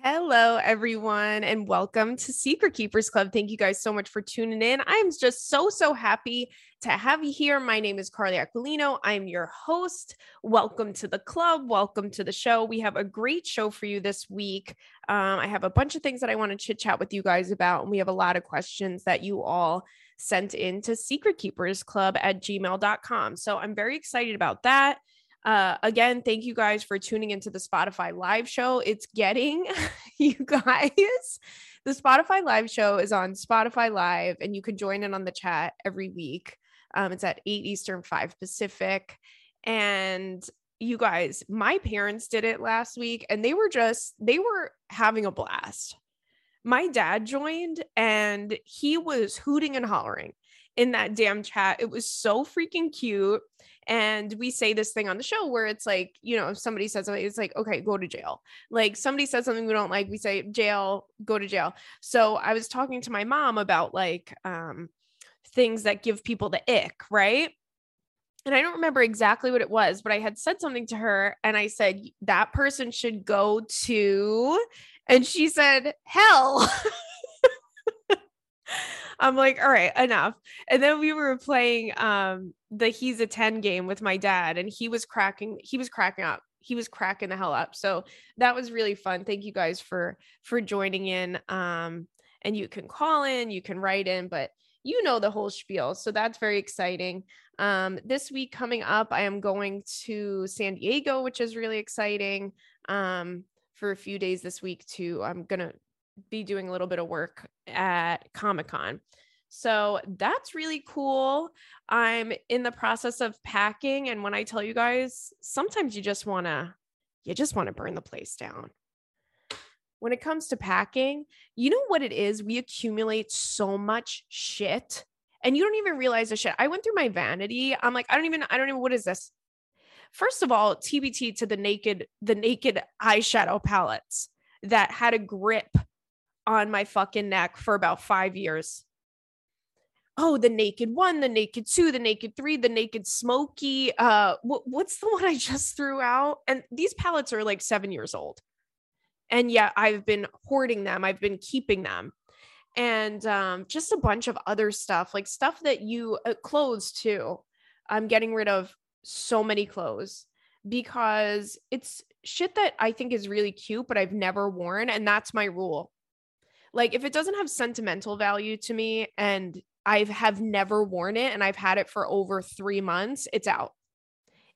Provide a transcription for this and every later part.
Hello, everyone, and welcome to Secret Keepers Club. Thank you guys so much for tuning in. I'm just so, so happy to have you here. My name is Carly Aquilino. I'm your host. Welcome to the club. Welcome to the show. We have a great show for you this week. Um, I have a bunch of things that I want to chit chat with you guys about, and we have a lot of questions that you all sent in to Secret Keepers Club at gmail.com. So I'm very excited about that. Uh, again, thank you guys for tuning into the Spotify live show. It's getting you guys. The Spotify live show is on Spotify Live, and you can join in on the chat every week. Um, it's at 8 Eastern, 5 Pacific. And you guys, my parents did it last week, and they were just, they were having a blast. My dad joined, and he was hooting and hollering in that damn chat. It was so freaking cute. And we say this thing on the show where it's like, you know, if somebody says something, it's like, okay, go to jail. Like somebody says something we don't like, we say jail, go to jail. So I was talking to my mom about like um things that give people the ick, right? And I don't remember exactly what it was, but I had said something to her and I said, that person should go to, and she said, hell. I'm like, all right, enough. And then we were playing um the he's a 10 game with my dad and he was cracking he was cracking up. He was cracking the hell up. So that was really fun. Thank you guys for for joining in. Um and you can call in, you can write in, but you know the whole spiel. So that's very exciting. Um this week coming up I am going to San Diego, which is really exciting. Um for a few days this week too. I'm to be doing a little bit of work at Comic Con. So that's really cool. I'm in the process of packing. And when I tell you guys, sometimes you just want to, you just want to burn the place down. When it comes to packing, you know what it is? We accumulate so much shit and you don't even realize the shit. I went through my vanity. I'm like, I don't even, I don't even, what is this? First of all, TBT to the naked, the naked eyeshadow palettes that had a grip on my fucking neck for about five years. Oh, the naked one, the naked two, the naked three, the naked smoky. Uh, wh- what's the one I just threw out? And these palettes are like seven years old. And yet I've been hoarding them, I've been keeping them. And um, just a bunch of other stuff, like stuff that you, uh, clothes too. I'm getting rid of so many clothes because it's shit that I think is really cute, but I've never worn. And that's my rule. Like if it doesn't have sentimental value to me and I have never worn it and I've had it for over three months, it's out.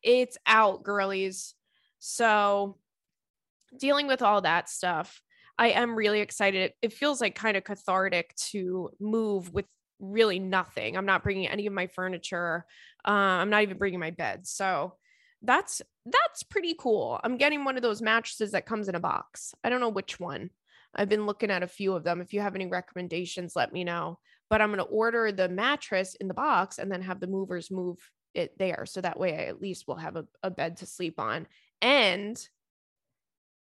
It's out, girlies. So dealing with all that stuff, I am really excited. It feels like kind of cathartic to move with really nothing. I'm not bringing any of my furniture. Uh, I'm not even bringing my bed. So that's that's pretty cool. I'm getting one of those mattresses that comes in a box. I don't know which one. I've been looking at a few of them. If you have any recommendations, let me know. But I'm going to order the mattress in the box and then have the movers move it there. So that way I at least will have a, a bed to sleep on. And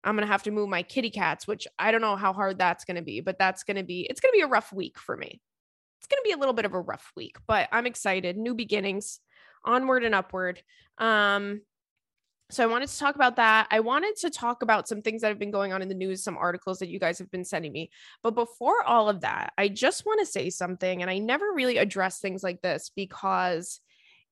I'm going to have to move my kitty cats, which I don't know how hard that's going to be, but that's going to be, it's going to be a rough week for me. It's going to be a little bit of a rough week, but I'm excited. New beginnings, onward and upward. Um, so I wanted to talk about that. I wanted to talk about some things that have been going on in the news, some articles that you guys have been sending me. But before all of that, I just want to say something and I never really address things like this because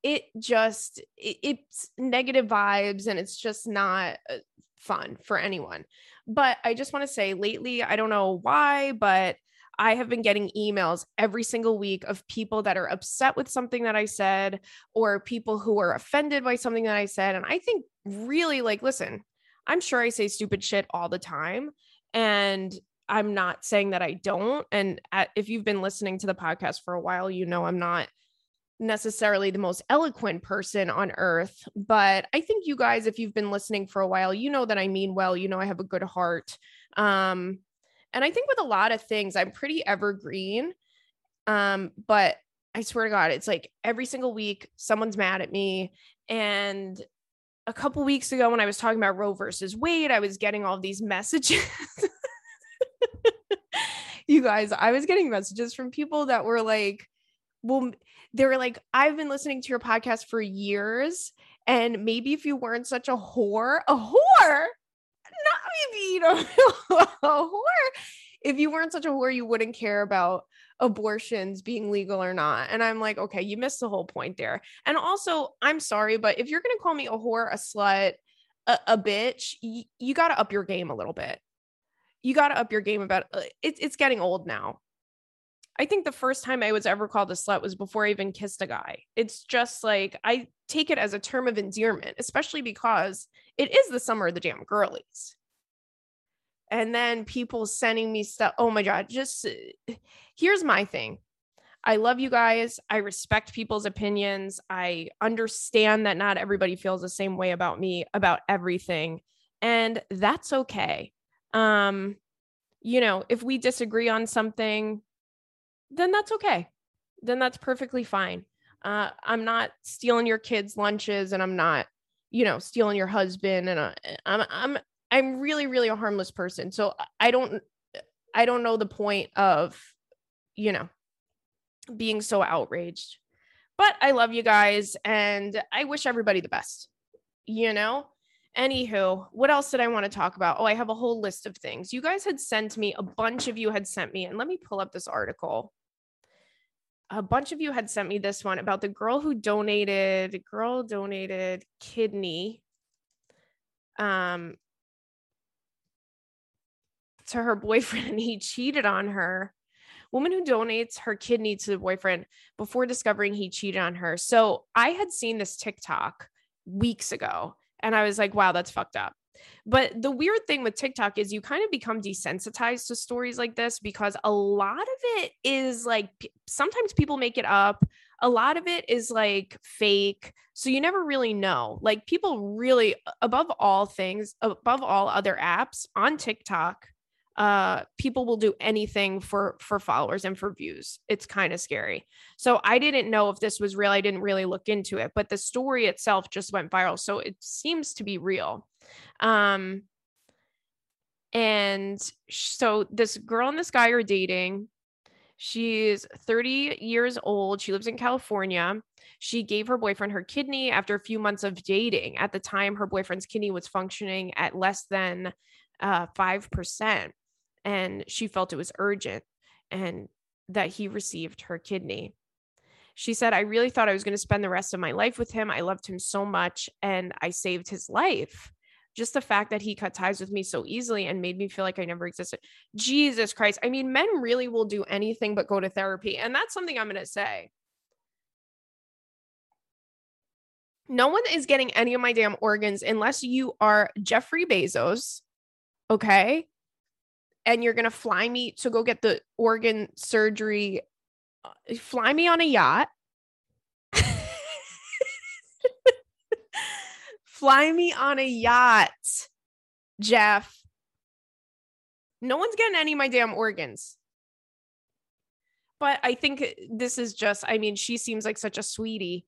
it just it, it's negative vibes and it's just not uh, fun for anyone. But I just want to say lately, I don't know why, but I have been getting emails every single week of people that are upset with something that I said or people who are offended by something that I said. And I think really like, listen, I'm sure I say stupid shit all the time. And I'm not saying that I don't. And at, if you've been listening to the podcast for a while, you know I'm not necessarily the most eloquent person on earth. But I think you guys, if you've been listening for a while, you know that I mean well. You know I have a good heart. Um, and I think with a lot of things, I'm pretty evergreen. Um, but I swear to God, it's like every single week someone's mad at me. And a couple weeks ago, when I was talking about Roe versus Wade, I was getting all these messages. you guys, I was getting messages from people that were like, well, they were like, I've been listening to your podcast for years. And maybe if you weren't such a whore, a whore, you being a, a whore? If you weren't such a whore, you wouldn't care about abortions being legal or not. And I'm like, okay, you missed the whole point there. And also, I'm sorry, but if you're going to call me a whore, a slut, a, a bitch, y- you got to up your game a little bit. You got to up your game about uh, it, it's getting old now. I think the first time I was ever called a slut was before I even kissed a guy. It's just like I take it as a term of endearment, especially because it is the summer of the damn girlies and then people sending me stuff. Oh my God. Just here's my thing. I love you guys. I respect people's opinions. I understand that not everybody feels the same way about me, about everything. And that's okay. Um, you know, if we disagree on something, then that's okay. Then that's perfectly fine. Uh, I'm not stealing your kids' lunches and I'm not, you know, stealing your husband and uh, I'm I'm I'm really, really a harmless person. So I don't I don't know the point of, you know, being so outraged. But I love you guys and I wish everybody the best. You know? Anywho, what else did I want to talk about? Oh, I have a whole list of things. You guys had sent me, a bunch of you had sent me, and let me pull up this article. A bunch of you had sent me this one about the girl who donated, girl donated kidney um to her boyfriend and he cheated on her. Woman who donates her kidney to the boyfriend before discovering he cheated on her. So I had seen this TikTok weeks ago and I was like, wow, that's fucked up. But the weird thing with TikTok is you kind of become desensitized to stories like this because a lot of it is like sometimes people make it up. A lot of it is like fake. So you never really know. Like people really, above all things, above all other apps on TikTok, uh people will do anything for for followers and for views it's kind of scary so i didn't know if this was real i didn't really look into it but the story itself just went viral so it seems to be real um and so this girl and this guy are dating she's 30 years old she lives in california she gave her boyfriend her kidney after a few months of dating at the time her boyfriend's kidney was functioning at less than uh, 5% and she felt it was urgent and that he received her kidney. She said, I really thought I was going to spend the rest of my life with him. I loved him so much and I saved his life. Just the fact that he cut ties with me so easily and made me feel like I never existed. Jesus Christ. I mean, men really will do anything but go to therapy. And that's something I'm going to say. No one is getting any of my damn organs unless you are Jeffrey Bezos. Okay and you're going to fly me to go get the organ surgery, uh, fly me on a yacht. Fly me on a yacht, Jeff. No one's getting any of my damn organs. But I think this is just, I mean, she seems like such a sweetie.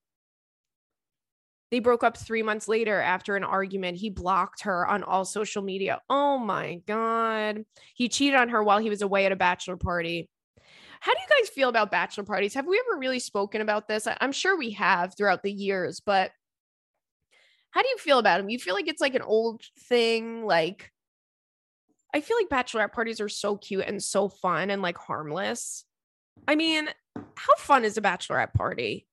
They broke up three months later after an argument. He blocked her on all social media. Oh my God. He cheated on her while he was away at a bachelor party. How do you guys feel about bachelor parties? Have we ever really spoken about this? I'm sure we have throughout the years, but how do you feel about them? You feel like it's like an old thing? Like, I feel like bachelorette parties are so cute and so fun and like harmless. I mean, how fun is a bachelorette party?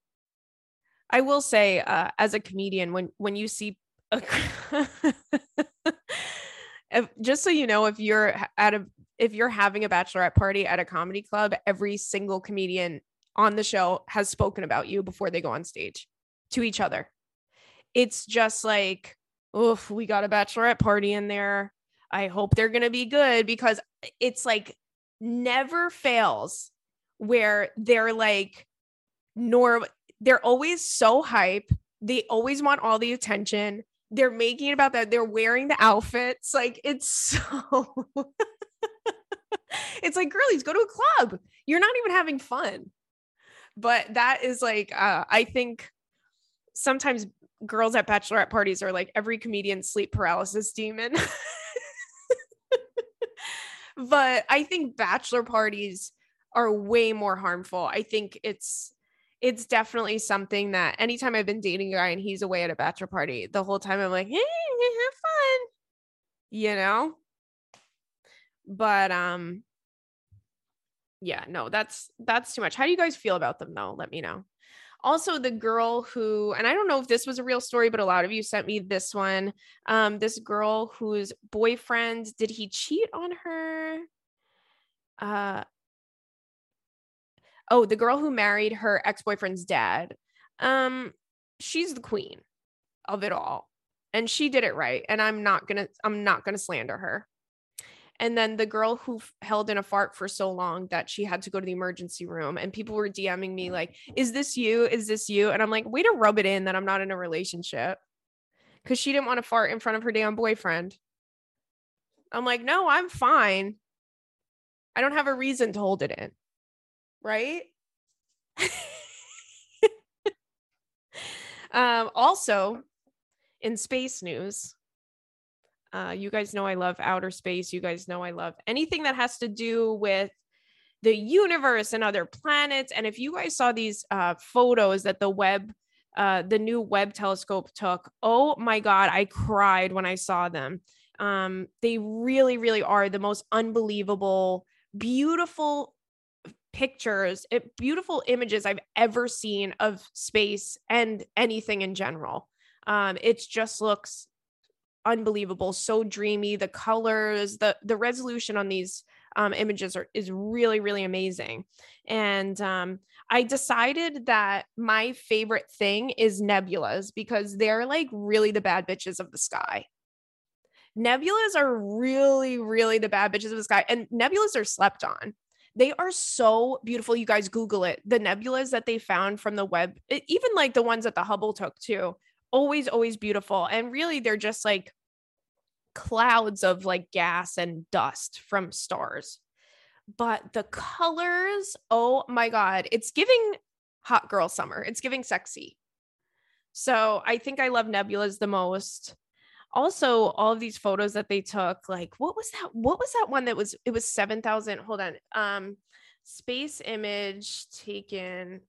I will say, uh, as a comedian, when when you see, a, if, just so you know, if you're at a if you're having a bachelorette party at a comedy club, every single comedian on the show has spoken about you before they go on stage to each other. It's just like, oof, we got a bachelorette party in there. I hope they're gonna be good because it's like never fails where they're like nor they're always so hype. They always want all the attention. They're making it about that. They're wearing the outfits. Like it's so it's like girlies go to a club. You're not even having fun. But that is like uh, I think sometimes girls at bachelorette parties are like every comedian sleep paralysis demon. but I think bachelor parties are way more harmful. I think it's it's definitely something that anytime I've been dating a guy and he's away at a bachelor party, the whole time I'm like, hey, have fun. You know? but um yeah, no, that's that's too much. How do you guys feel about them though? Let me know. Also, the girl who, and I don't know if this was a real story, but a lot of you sent me this one. Um, this girl whose boyfriend did he cheat on her? Uh oh, the girl who married her ex-boyfriend's dad. Um, she's the queen of it all. And she did it right. And I'm not gonna, I'm not gonna slander her. And then the girl who f- held in a fart for so long that she had to go to the emergency room, and people were DMing me, like, Is this you? Is this you? And I'm like, Way to rub it in that I'm not in a relationship because she didn't want to fart in front of her damn boyfriend. I'm like, No, I'm fine. I don't have a reason to hold it in. Right. um, also, in space news, uh, you guys know I love outer space. You guys know I love anything that has to do with the universe and other planets. And if you guys saw these uh, photos that the Webb, uh, the new Webb telescope took, oh my God, I cried when I saw them. Um, they really, really are the most unbelievable, beautiful pictures, it, eh, beautiful images I've ever seen of space and anything in general. Um, it just looks unbelievable, so dreamy. The colors, the the resolution on these um, images are is really really amazing. And um, I decided that my favorite thing is nebulas because they're like really the bad bitches of the sky. Nebulas are really really the bad bitches of the sky, and nebulas are slept on. They are so beautiful. You guys Google it. The nebulas that they found from the Webb, even like the ones that the Hubble took too, always, always beautiful. And really, they're just like clouds of like gas and dust from stars. But the colors, oh my God, it's giving hot girl summer. It's giving sexy. So I think I love nebulas the most. Also, all of these photos that they took, like what was that? What was that one that was it was 7,000? Hold on. Um space image taken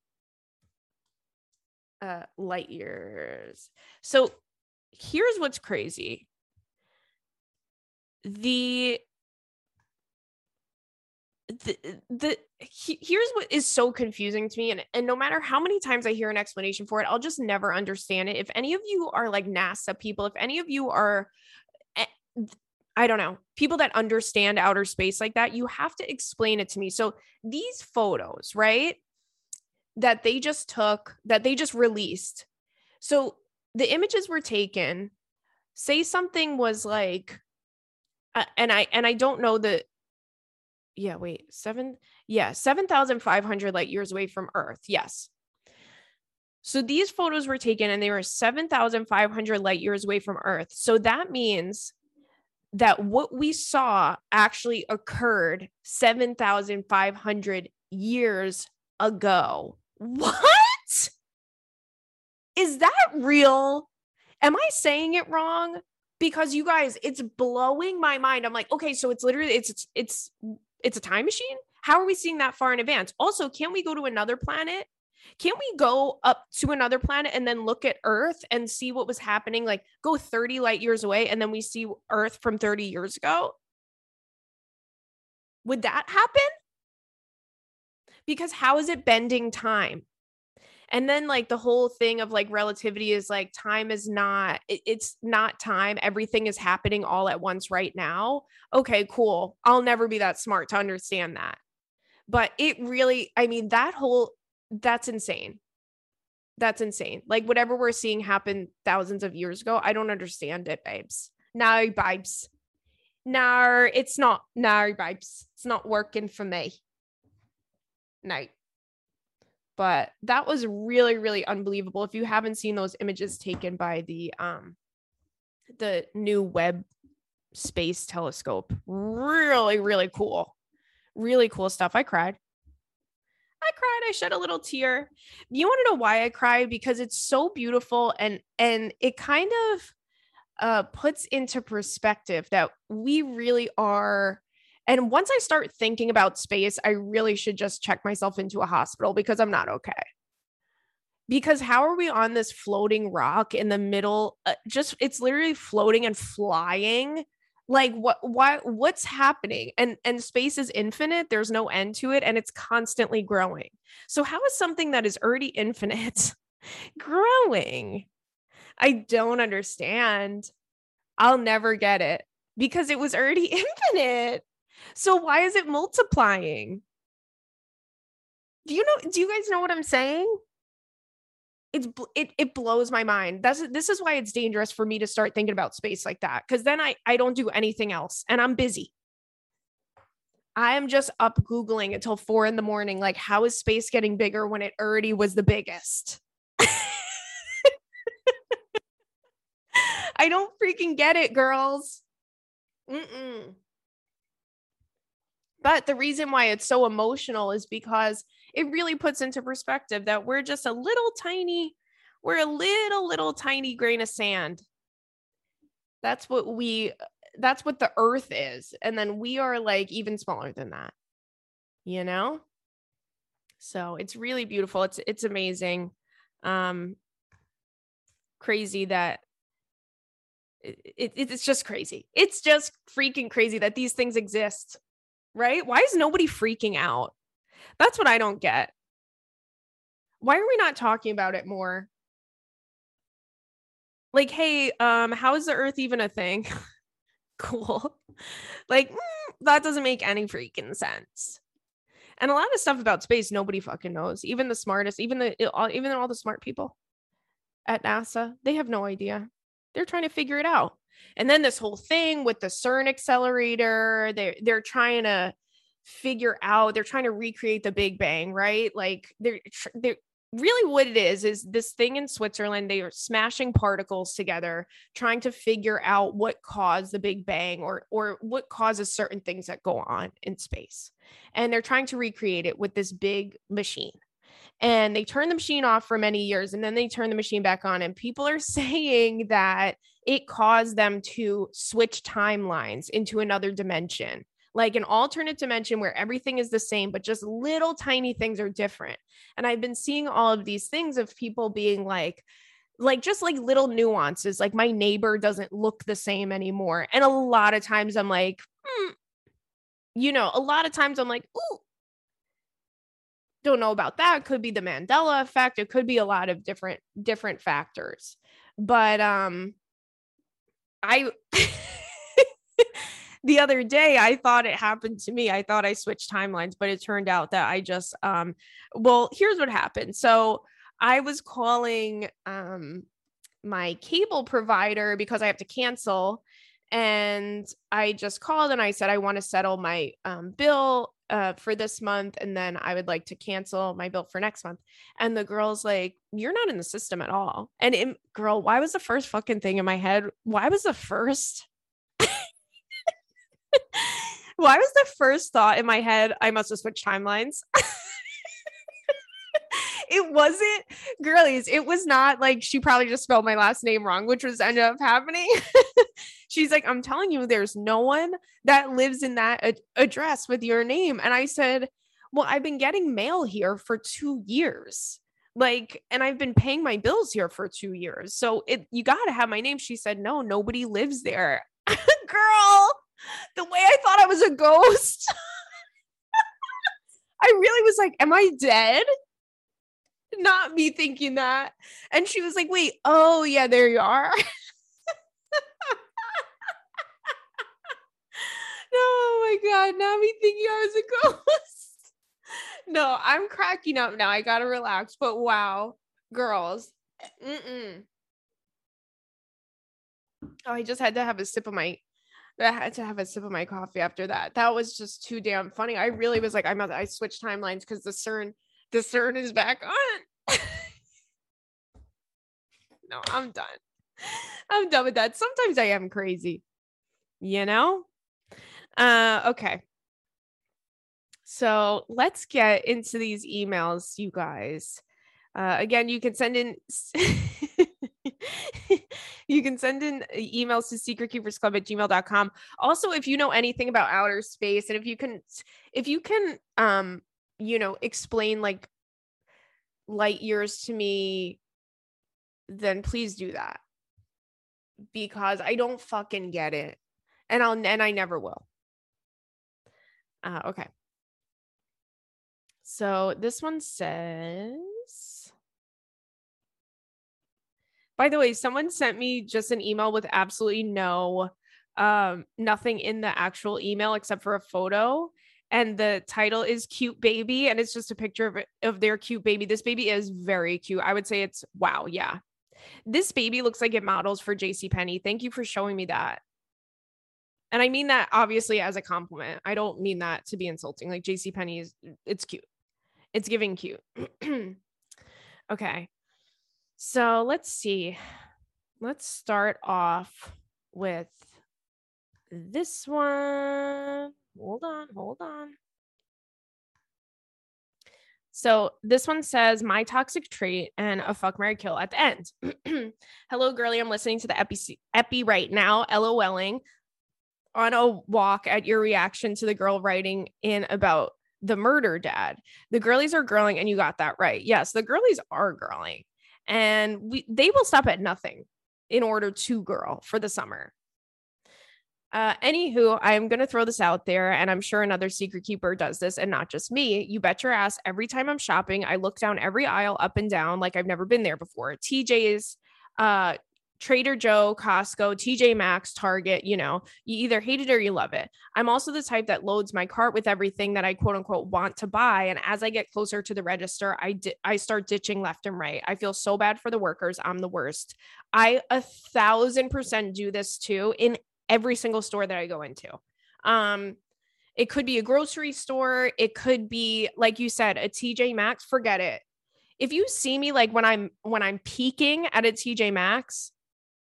uh, light years. So here's what's crazy. The the, the he, here's what is so confusing to me and, and no matter how many times i hear an explanation for it i'll just never understand it if any of you are like nasa people if any of you are eh, i don't know people that understand outer space like that you have to explain it to me so these photos right that they just took, that they just released. So the images were taken. Say something was like, uh, and I and I don't know the. Yeah, wait, seven. Yeah, seven thousand five hundred light years away from Earth. Yes. So these photos were taken, and they were seven thousand five hundred light years away from Earth. So that means that what we saw actually occurred 7,500 years ago. What? Is that real? Am I saying it wrong? Because you guys, it's blowing my mind. I'm like, okay, so it's literally it's it's it's a time machine. How are we seeing that far in advance? Also, can we go to another planet? Can't we go up to another planet and then look at Earth and see what was happening? Like go 30 light years away and then we see Earth from 30 years ago? Would that happen? Because how is it bending time? And then like the whole thing of like relativity is like time is not it, it's not time. Everything is happening all at once right now. Okay, cool. I'll never be that smart to understand that. But it really I mean that whole that's insane. That's insane. Like whatever we're seeing happen thousands of years ago, I don't understand it, babes. No, babes. No, it's not. No, babes. It's not working for me night. But that was really, really unbelievable. If you haven't seen those images taken by the um the new Webb space telescope, really, really cool. Really cool stuff. I cried. I cried. I shed a little tear. You want to know why I cried? Because it's so beautiful and and it kind of uh puts into perspective that we really are and once I start thinking about space, I really should just check myself into a hospital because I'm not okay. Because how are we on this floating rock in the middle? Uh, just it's literally floating and flying. Like what what what's happening? And and space is infinite. There's no end to it and it's constantly growing. So how is something that is already infinite growing? I don't understand. I'll never get it because it was already infinite so why is it multiplying do you know do you guys know what i'm saying it's it it blows my mind. That's this is why it's dangerous for me to start thinking about space like that cuz then I I don't do anything else and I'm busy. I am just up googling until 4 in the morning like how is space getting bigger when it already was the biggest? I don't freaking get it, girls. Mm-mm. But the reason why it's so emotional is because it really puts into perspective that we're just a little tiny, we're a little, little tiny grain of sand. That's what we, that's what the earth is. And then we are like even smaller than that, you know? So it's really beautiful. It's, it's amazing. Um, crazy that it, it, it's just crazy. It's just freaking crazy that these things exist, right? Why is nobody freaking out? That's what I don't get. Why are we not talking about it more? Like, hey, um, how is the earth even a thing? cool. Like, mm, that doesn't make any freaking sense. And a lot of stuff about space nobody fucking knows. Even the smartest, even the even all the smart people at NASA, they have no idea. They're trying to figure it out. And then this whole thing with the CERN accelerator, they're they're trying to figure out they're trying to recreate the big bang right? Like they're they're really what it is is this thing in Switzerland they are smashing particles together trying to figure out what caused the big bang or or what causes certain things that go on in space. And they're trying to recreate it with this big machine. And they turn the machine off for many years and then they turn the machine back on and people are saying that it caused them to switch timelines into another dimension like an alternate dimension where everything is the same, but just little tiny things are different. And I've been seeing all of these things of people being like, like just like little nuances, like my neighbor doesn't look the same anymore. And a lot of times I'm like, hmm. you know, a lot of times I'm like, ooh, don't know about that. could be the Mandela effect. It could be a lot of different different factors. But um I the other day I thought it happened to me. I thought I switched timelines, but it turned out that I just um well, here's what happened. So I was calling um my cable provider because I have to cancel and I just called and I said I want to settle my um, bill uh, for this month and then I would like to cancel my bill for next month. And the girl's like, "You're not in the system at all." And it, girl, why was the first fucking thing in my head? Why was the first why was the first thought in my head, I must have switched timelines? it wasn't girlies. It was not like she probably just spelled my last name wrong, which was ended up happening. She's like, I'm telling you, there's no one that lives in that ad- address with your name. And I said, Well, I've been getting mail here for two years. Like, and I've been paying my bills here for two years. So it you gotta have my name. She said, No, nobody lives there. Girl, the way I thought I was a ghost. I really was like, Am I dead? Not me thinking that. And she was like, Wait, oh, yeah, there you are. no, oh my God, not me thinking I was a ghost. no, I'm cracking up now. I gotta relax. But wow, girls. Mm-mm. Oh, I just had to have a sip of my I had to have a sip of my coffee after that. That was just too damn funny. I really was like, I'm I switched timelines because the CERN, the CERN is back on. no, I'm done. I'm done with that. Sometimes I am crazy, you know? Uh okay. So let's get into these emails, you guys. Uh, again, you can send in you can send in uh, emails to secretkeepersclub at gmail.com. Also, if you know anything about outer space and if you can if you can um, you know, explain like light years to me, then please do that. Because I don't fucking get it. and I'll and I never will. Uh, okay. So this one says. By the way, someone sent me just an email with absolutely no um nothing in the actual email except for a photo and the title is cute baby and it's just a picture of, of their cute baby this baby is very cute i would say it's wow yeah this baby looks like it models for jc Penney. thank you for showing me that and i mean that obviously as a compliment. I don't mean that to be insulting. Like jc Penney is it's cute. It's giving cute. Okay. So let's see. Let's start off with this one. Hold on, hold on. So this one says my toxic trait and a fuck Mary kill at the end. Hello, girly. I'm listening to the epi, epi right now, LOLing on a walk at your reaction to the girl writing in about the murder dad. The girlies are girling, and you got that right. Yes, the girlies are girling, and we they will stop at nothing in order to girl for the summer. Uh, anywho, I'm going to throw this out there, and I'm sure another secret keeper does this, and not just me. You bet your ass every time I'm shopping, I look down every aisle up and down like I've never been there before. TJ's, uh, Trader Joe, Costco, TJ Maxx, Target, you know, you either hate it or you love it. I'm also the type that loads my cart with everything that I quote unquote want to buy. And as I get closer to the register, I, di- I start ditching left and right. I feel so bad for the workers. I'm the worst. I a thousand percent do this too in every single store that I go into. Um, it could be a grocery store. It could be, like you said, a TJ Maxx. Forget it. If you see me like when I'm when I'm peeking at a TJ Maxx,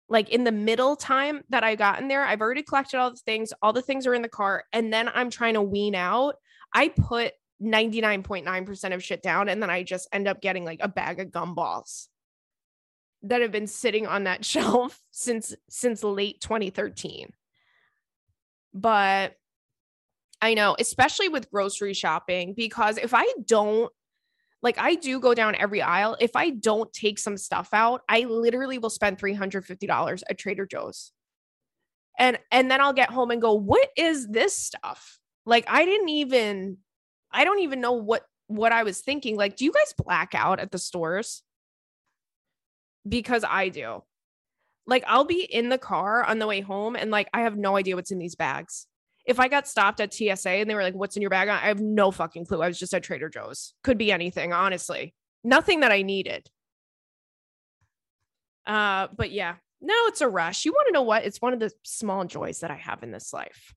like in the middle time that I got in there, I've already collected all the things. All the things are in the car, and then I'm trying to wean out. I put 99.9% of shit down, and then I just end up getting like a bag of gumballs that have been sitting on that shelf since since late 2013 but I know, especially with grocery shopping, because if I don't, like, I do go down every aisle. If I don't take some stuff out, I literally will spend $350 at Trader Joe's. And and then I'll get home and go, "What is this stuff?" Like I didn't even I don't even know what what I was thinking. Like, do you guys black out at the stores? Because I do. Like I'll be in the car on the way home and like I have no idea what's in these bags. If I got stopped at TSA and they were like, "What's in your bag?" I have no fucking clue. I was just at Trader Joe's. Could be anything, honestly. Nothing that I needed. Uh, but yeah, no, it's a rush. You want to know what? It's one of the small joys that I have in this life.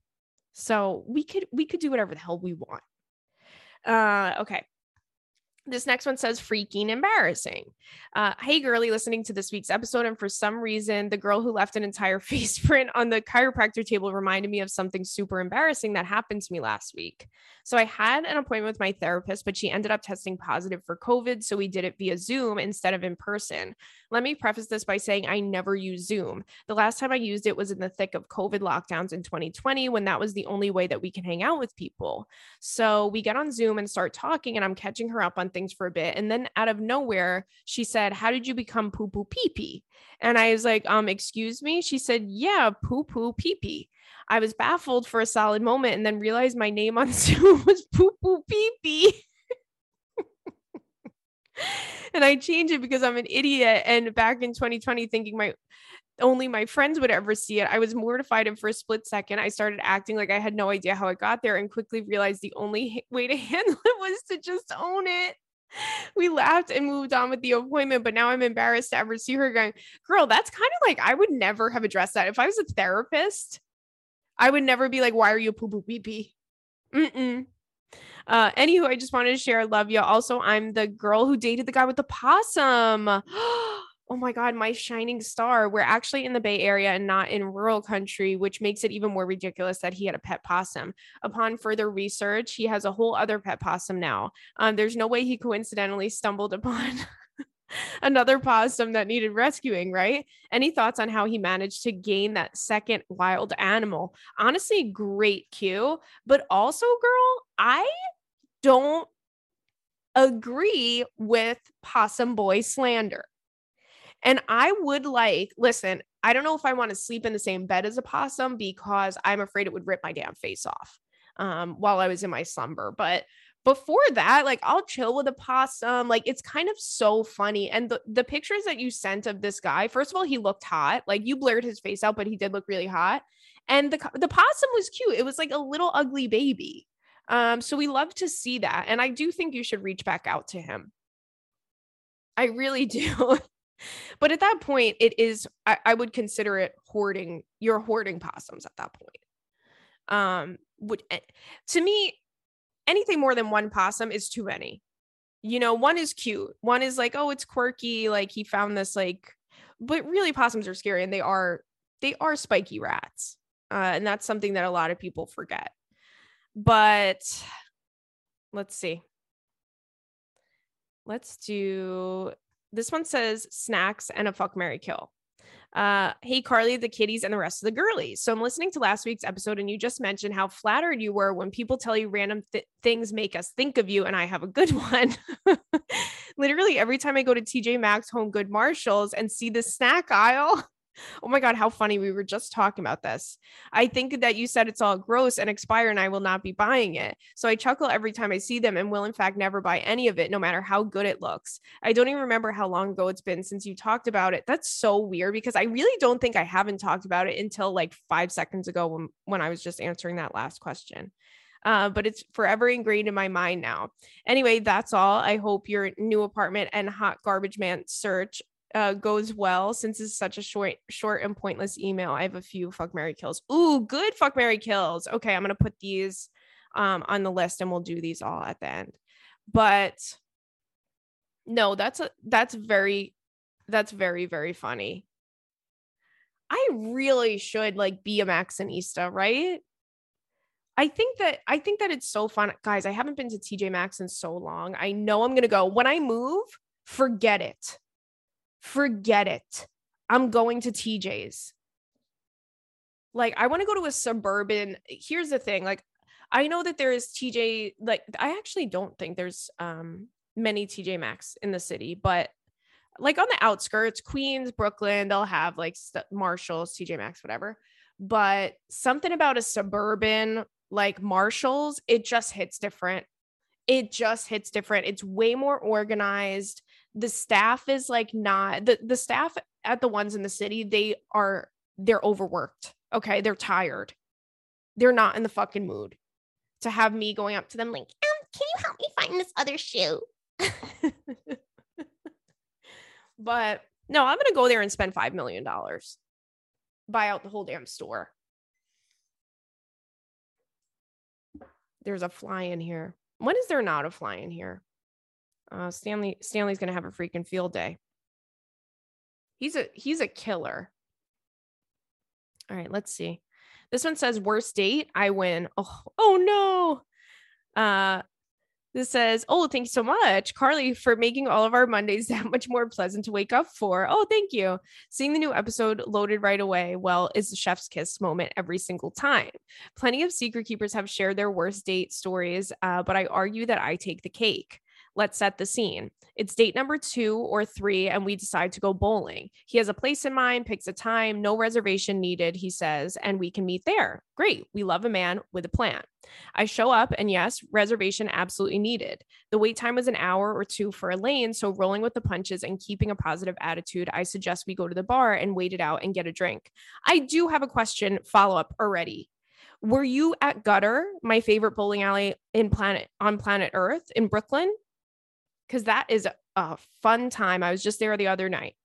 So we could we could do whatever the hell we want. Uh, okay. This next one says freaking embarrassing. Uh, hey, girly, listening to this week's episode. And for some reason, the girl who left an entire face print on the chiropractor table reminded me of something super embarrassing that happened to me last week. So I had an appointment with my therapist, but she ended up testing positive for COVID. So we did it via Zoom instead of in person. Let me preface this by saying I never use Zoom. The last time I used it was in the thick of COVID lockdowns in 2020 when that was the only way that we can hang out with people. So we get on Zoom and start talking, and I'm catching her up on things for a bit. And then out of nowhere, she said, How did you become poo poo pee pee? And I was like, um, excuse me. She said, Yeah, poo poo pee pee. I was baffled for a solid moment and then realized my name on Zoom was poo poo pee pee. and I changed it because I'm an idiot. And back in 2020, thinking my only my friends would ever see it. I was mortified, and for a split second, I started acting like I had no idea how it got there, and quickly realized the only way to handle it was to just own it. We laughed and moved on with the appointment, but now I'm embarrassed to ever see her going, Girl, that's kind of like I would never have addressed that. If I was a therapist, I would never be like, Why are you poo poo pee pee? Mm-mm. Uh, anywho, I just wanted to share. Love you. Also, I'm the girl who dated the guy with the possum. oh my God, my shining star. We're actually in the Bay Area and not in rural country, which makes it even more ridiculous that he had a pet possum. Upon further research, he has a whole other pet possum now. Um, there's no way he coincidentally stumbled upon. another possum that needed rescuing, right? Any thoughts on how he managed to gain that second wild animal? Honestly, great cue. But also, girl, I don't agree with possum boy slander. And I would like, listen, I don't know if I want to sleep in the same bed as a possum because I'm afraid it would rip my damn face off um, while I was in my slumber. But before that, like I'll chill with a possum. Like it's kind of so funny. And the, the pictures that you sent of this guy, first of all, he looked hot. Like you blurred his face out, but he did look really hot. And the the possum was cute. It was like a little ugly baby. Um, so we love to see that. And I do think you should reach back out to him. I really do. But at that point, it is, I, I, would consider it hoarding, you're hoarding possums at that point. Um, would eh, to me, anything more than one possum is too many. You know, one is cute. One is like, oh, it's quirky. Like he found this, like, but really possums are scary and they are, they are spiky rats. Uh, and that's something that a lot of people forget. But let's see. Let's do this one says snacks and a fuck Mary kill. Uh, hey Carly, the kitties, and the rest of the girlies. So I'm listening to last week's episode, and you just mentioned how flattered you were when people tell you random th- things make us think of you, and I have a good one. Literally every time I go to TJ Maxx, Home Good, Marshalls, and see the snack aisle, Oh my God, how funny. We were just talking about this. I think that you said it's all gross and expire and I will not be buying it. So I chuckle every time I see them and will, in fact, never buy any of it, no matter how good it looks. I don't even remember how long ago it's been since you talked about it. That's so weird because I really don't think I haven't talked about it until like five seconds ago when, when I was just answering that last question. Uh, but it's forever ingrained in my mind now. Anyway, that's all. I hope your new apartment and hot garbage man search uh, goes well since it's such a short short and pointless email i have a few fuck mary kills ooh good fuck mary kills okay i'm gonna put these um, on the list and we'll do these all at the end but no that's a that's very that's very very funny i really should like be a Maxxinista right I think that I think that it's so fun. Guys, I haven't been to TJ Maxx in so long. I know I'm to go. When I move, forget it forget it. I'm going to TJ's. Like, I want to go to a suburban. Here's the thing like, I know that there is TJ, like, I actually don't think there's um many TJ Maxx in the city, but like on the outskirts, Queens, Brooklyn, they'll have like st- Marshalls, TJ Maxx, whatever. But something about a suburban like Marshalls, it just hits different. It just hits different. It's way more organized the staff is like not the the staff at the ones in the city they are they're overworked okay? They're tired. They're not in the fucking mood to have me going up to them like um, can you help me find this other shoe? But no i'm gonna go there and spend five million dollars. Buy out the whole damn store. There's a fly in here. When is there not a fly in here uh, Stanley Stanley's gonna have a freaking field day. He's a he's a killer. All right, let's see. This one says worst date. I win. Oh, oh no. Uh this says, Oh, thank you so much, Carly, for making all of our Mondays that much more pleasant to wake up for. Oh, thank you. Seeing the new episode loaded right away, well, is the chef's kiss moment every single time. Plenty of secret keepers have shared their worst date stories, uh, but I argue that I take the cake. Let's set the scene. It's date number two or three, and we decide to go bowling. He has a place in mind, picks a time, no reservation needed, he says, and we can meet there. Great. We love a man with a plan. I show up, and yes, reservation absolutely needed. The wait time was an hour or two for a lane, so rolling with the punches and keeping a positive attitude, I suggest we go to the bar and wait it out and get a drink. I do have a question follow up already. Were you at Gutter, my favorite bowling alley in planet on planet Earth in Brooklyn? Because that is a fun time. I was just there the other night.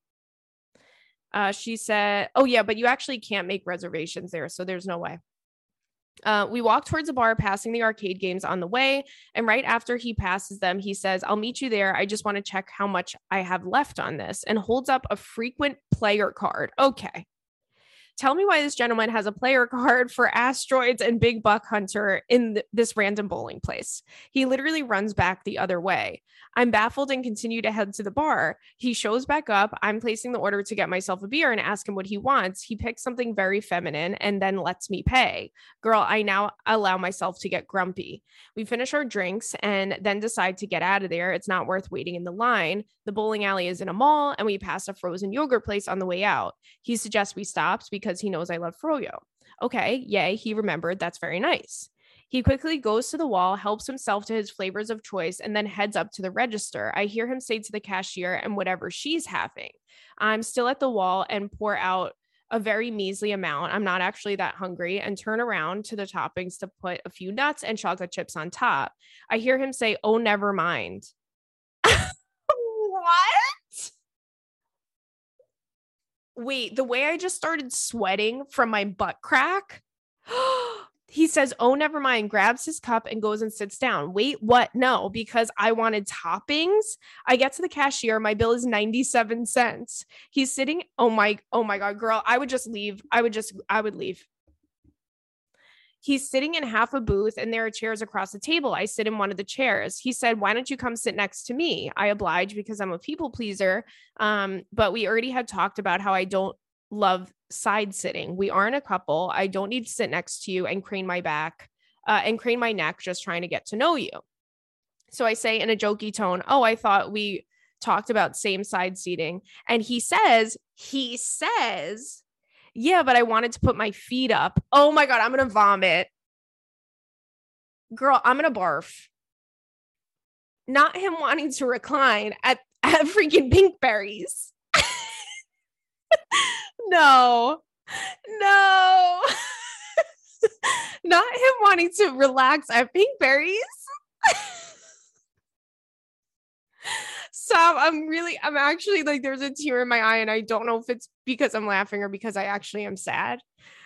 Uh, she said, Oh, yeah, but you actually can't make reservations there. So there's no way. Uh, we walk towards the bar, passing the arcade games on the way. And right after he passes them, he says, I'll meet you there. I just want to check how much I have left on this and holds up a frequent player card. Okay. Tell me why this gentleman has a player card for asteroids and big buck hunter in th- this random bowling place. He literally runs back the other way. I'm baffled and continue to head to the bar. He shows back up. I'm placing the order to get myself a beer and ask him what he wants. He picks something very feminine and then lets me pay. Girl, I now allow myself to get grumpy. We finish our drinks and then decide to get out of there. It's not worth waiting in the line. The bowling alley is in a mall and we pass a frozen yogurt place on the way out. He suggests we stop because he knows I love froyo. Okay, yay, he remembered. That's very nice. He quickly goes to the wall, helps himself to his flavors of choice, and then heads up to the register. I hear him say to the cashier, and whatever she's having. I'm still at the wall and pour out a very measly amount. I'm not actually that hungry and turn around to the toppings to put a few nuts and chocolate chips on top. I hear him say, Oh, never mind. what? Wait, the way I just started sweating from my butt crack. he says, Oh, never mind, grabs his cup and goes and sits down. Wait, what? No, because I wanted toppings. I get to the cashier. My bill is 97 cents. He's sitting. Oh my, oh my God, girl. I would just leave. I would just, I would leave. He's sitting in half a booth and there are chairs across the table. I sit in one of the chairs. He said, Why don't you come sit next to me? I oblige because I'm a people pleaser. Um, but we already had talked about how I don't love side sitting. We aren't a couple. I don't need to sit next to you and crane my back uh, and crane my neck just trying to get to know you. So I say in a jokey tone, Oh, I thought we talked about same side seating. And he says, He says, Yeah, but I wanted to put my feet up. Oh my God, I'm going to vomit. Girl, I'm going to barf. Not him wanting to recline at, at freaking Pinkberries no, no, not him wanting to relax at Pinkberries. Stop. I'm really, I'm actually like, there's a tear in my eye, and I don't know if it's because I'm laughing or because I actually am sad.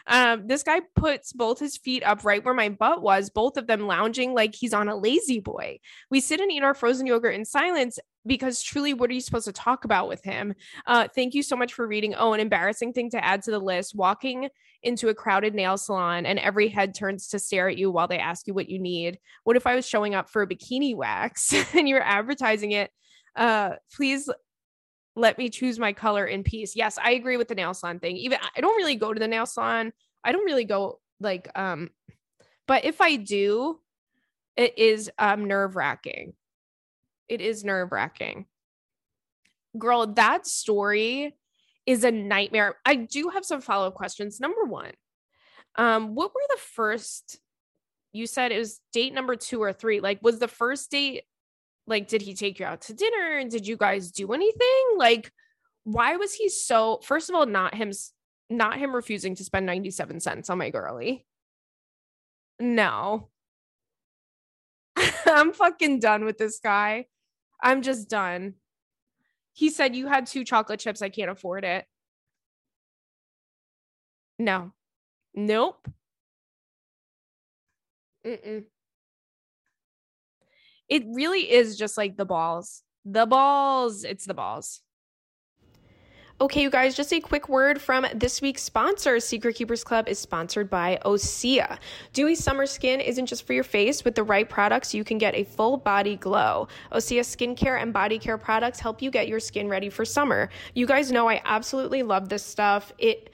Um, this guy puts both his feet up right where my butt was, both of them lounging like he's on a La-Z-Boy. We sit and eat our frozen yogurt in silence because truly, what are you supposed to talk about with him? Uh, thank you so much for reading. Oh, an embarrassing thing to add to the list walking into a crowded nail salon and every head turns to stare at you while they ask you what you need. What if I was showing up for a bikini wax and you're advertising it? Uh, please let me choose my color in peace. Yes, I agree with the nail salon thing. Even I don't really go to the nail salon. I don't really go like, um, but if I do, it is um nerve wracking it is nerve wracking. Girl, that story is a nightmare. I do have some follow up questions. Number one, um, what were the first? You said it was date number two or three. Like, was the first date like, did he take you out to dinner? And did you guys do anything? Like, why was he so? First of all, not him, not him refusing to spend ninety seven cents on my girly. No, I'm fucking done with this guy. I'm just done. He said, You had two chocolate chips. I can't afford it. No. Nope. Mm-mm. It really is just like the balls. The balls. It's the balls. Okay, you guys, just a quick word from this week's sponsor. Secret Keepers Club is sponsored by Osea. Dewy summer skin isn't just for your face. With the right products, you can get a full body glow. Osea skincare and body care products help you get your skin ready for summer. You guys know I absolutely love this stuff. It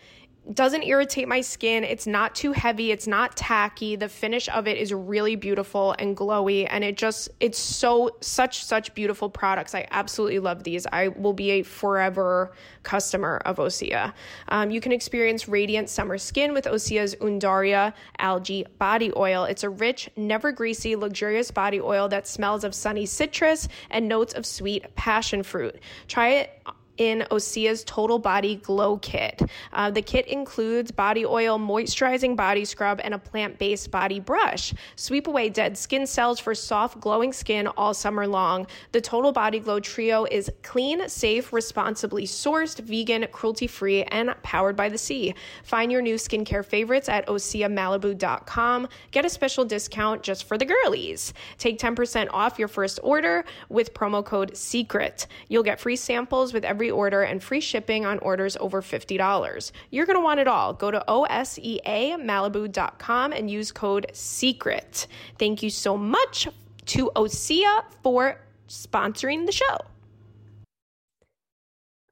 doesn't irritate my skin. It's not too heavy. It's not tacky. The finish of it is really beautiful and glowy. And it just, it's so, such, such beautiful products. I absolutely love these. I will be a forever customer of Osea. Um, you can experience radiant summer skin with Osea's Undaria algae body oil. It's a rich, never greasy, luxurious body oil that smells of sunny citrus and notes of sweet passion fruit. Try it in Osea's Total Body Glow Kit. Uh, the kit includes body oil, moisturizing body scrub, and a plant based body brush. Sweep away dead skin cells for soft, glowing skin all summer long. The Total Body Glow Trio is clean, safe, responsibly sourced, vegan, cruelty free, and powered by the sea. Find your new skincare favorites at OseaMalibu.com. Get a special discount just for the girlies. Take 10% off your first order with promo code SECRET. You'll get free samples with every free order and free shipping on orders over $50. You're going to want it all. Go to OSEAMalibu.com and use code SECRET. Thank you so much to OSEA for sponsoring the show.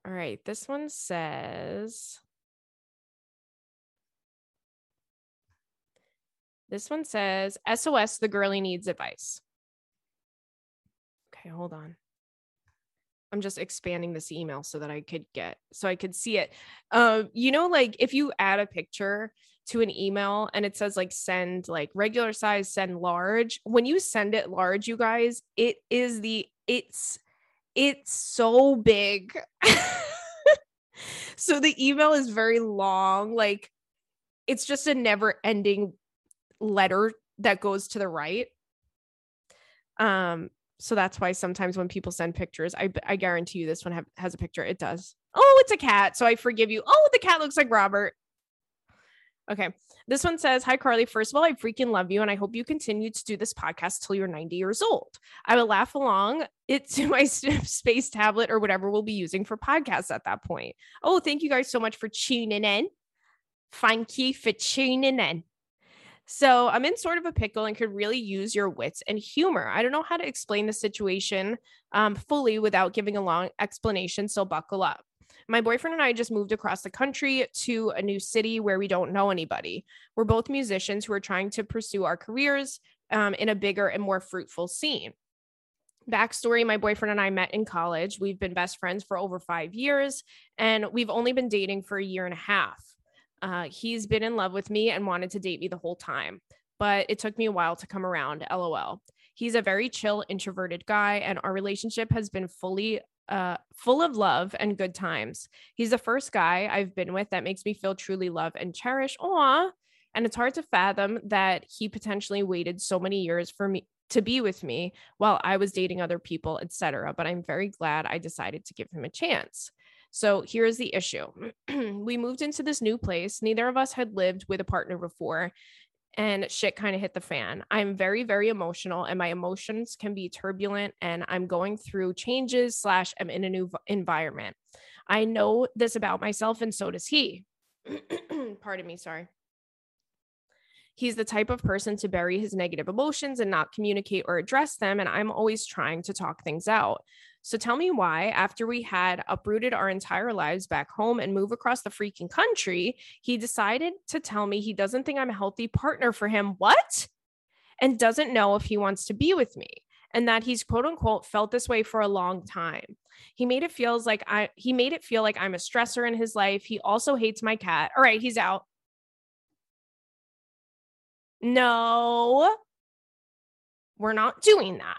All right, this one says This one says SOS the girlie needs advice. Okay, hold on. I'm just expanding this email so that I could get so I could see it. Um, you know, like if you add a picture to an email and it says like send like regular size, send large. When you send it large, you guys, it is the it's it's so big. so the email is very long. Like it's just a never ending letter that goes to the right. Um, so that's why sometimes when people send pictures, I I guarantee you this one have, has a picture. It does. Oh, it's a cat. So I forgive you. Oh, the cat looks like Robert. Okay. This one says, Hi, Carly. First of all, I freaking love you. And I hope you continue to do this podcast till you're 90 years old. I will laugh along it to my space tablet or whatever we'll be using for podcasts at that point. Oh, thank you guys so much for tuning in. Thank you for tuning in. So I'm in sort of a pickle and could really use your wits and humor. I don't know how to explain the situation um, fully without giving a long explanation. So buckle up. My boyfriend and I just moved across the country to a new city where we don't know anybody. We're both musicians who are trying to pursue our careers um, in a bigger and more fruitful scene. Backstory My boyfriend and I met in college. We've been best friends for over five years, and we've only been dating for a year and a half. Uh, he's been in love with me and wanted to date me the whole time, but it took me a while to come around. LOL. He's a very chill, introverted guy, and our relationship has been fully uh, full of love and good times. He's the first guy I've been with that makes me feel truly loved and cherished. Aw. And it's hard to fathom that he potentially waited so many years for me to be with me while I was dating other people, etc. But I'm very glad I decided to give him a chance. So here's the issue. we moved into this new place. Neither of us had lived with a partner before and shit kind of hit the fan. I'm very, very emotional and my emotions can be turbulent and I'm going through changes slash I'm in a new environment. I know this about myself and so does he. Pardon me, sorry. He's the type of person to bury his negative emotions and not communicate or address them. And I'm always trying to talk things out. So tell me why, after we had uprooted our entire lives back home and move across the freaking country, he decided to tell me he doesn't think I'm a healthy partner for him. What? And doesn't know if he wants to be with me and that he's quote unquote felt this way for a long time. He made it feels like I he made it feel like I'm a stressor in his life. He also hates my cat. All right, he's out. No. We're not doing that.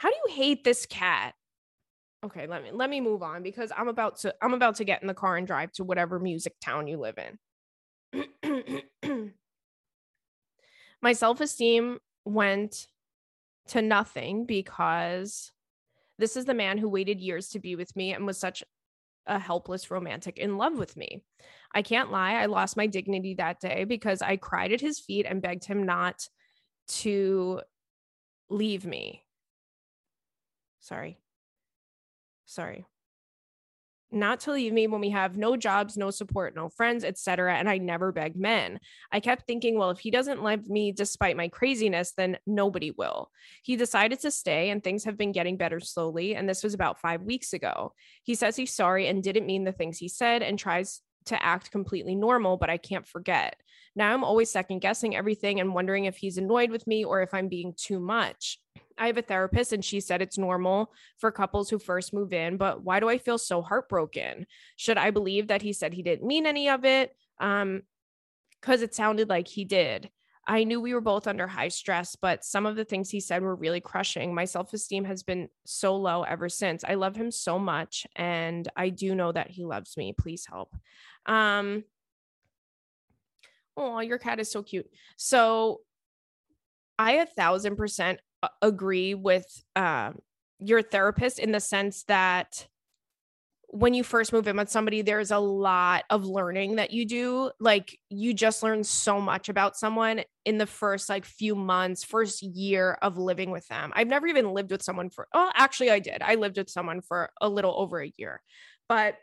How do you hate this cat? Okay, let me let me move on because I'm about to I'm about to get in the car and drive to whatever music town you live in. My self-esteem went to nothing because this is the man who waited years to be with me and was such a helpless romantic in love with me. I can't lie, I lost my dignity that day because I cried at his feet and begged him not to leave me. Sorry. Sorry. Not to leave me when we have no jobs, no support, no friends, etc. And I never begged men. I kept thinking, well, if he doesn't love me despite my craziness, then nobody will. He decided to stay, and things have been getting better slowly. And this was about five weeks ago. He says he's sorry and didn't mean the things he said and tries to act completely normal, but I can't forget. Now I'm always second guessing everything and wondering if he's annoyed with me or if I'm being too much. I have a therapist and she said it's normal for couples who first move in, but why do I feel so heartbroken? Should I believe that he said he didn't mean any of it? Um, because it sounded like he did. I knew we were both under high stress, but some of the things he said were really crushing. My self esteem has been so low ever since. I love him so much, and I do know that he loves me. Please help. Um, oh, your cat is so cute. So, I a thousand percent agree with uh, your therapist in the sense that when you first move in with somebody, there's a lot of learning that you do. Like you just learn so much about someone in the first like few months, first year of living with them. I've never even lived with someone for, oh, actually, I did. I lived with someone for a little over a year, but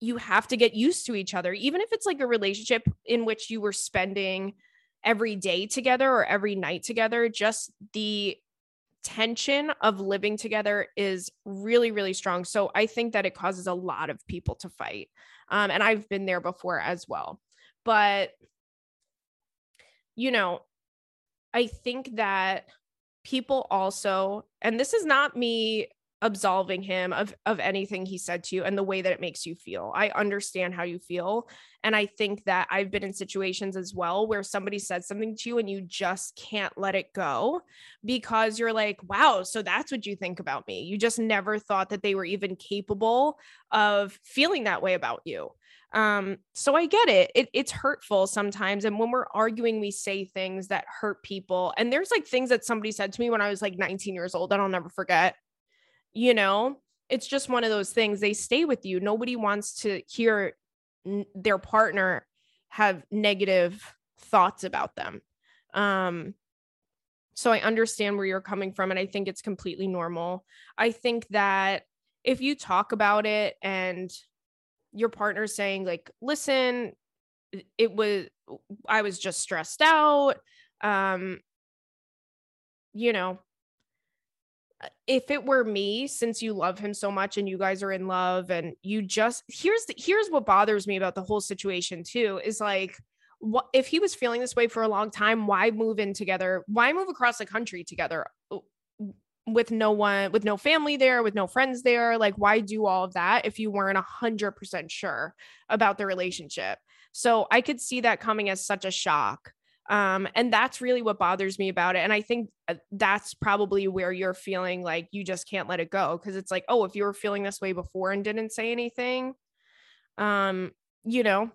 you have to get used to each other, even if it's like a relationship in which you were spending every day together or every night together, just the tension of living together is really really strong. So i think that it causes a lot of people to fight um, and i've been there before as well. But you know i think that people also and this is not me absolving him of of anything he said to you and the way that it makes you feel. I understand how you feel and I think that I've been in situations as well where somebody said something to you and you just can't let it go because you're like, "Wow, so that's what you think about me." You just never thought that they were even capable of feeling that way about you. Um, so I get it. it. It's hurtful sometimes. And when we're arguing, we say things that hurt people. And there's like things that somebody said to me when I was like 19 years old that I'll never forget you know it's just one of those things they stay with you. Nobody wants to hear n- their partner have negative thoughts about them. Um so i understand where you're coming from and i think it's completely normal. I think that if you talk about it and your partner's saying like listen it was i was just stressed out um you know if it were me since you love him so much and you guys are in love and you just here's the, here's what bothers me about the whole situation too is like what if he was feeling this way for a long time why move in together? Why move across the country together? Uh, with no one with no family there with no friends there? Like why do all of that if you weren't a hundred percent sure about the relationship? So i could see that coming as such a shock um, and that's really what bothers me about it. And I think uh, that's probably where you're feeling like you just can't let it go. Cause it's like, oh, if you were feeling this way before and didn't say anything, um, you know,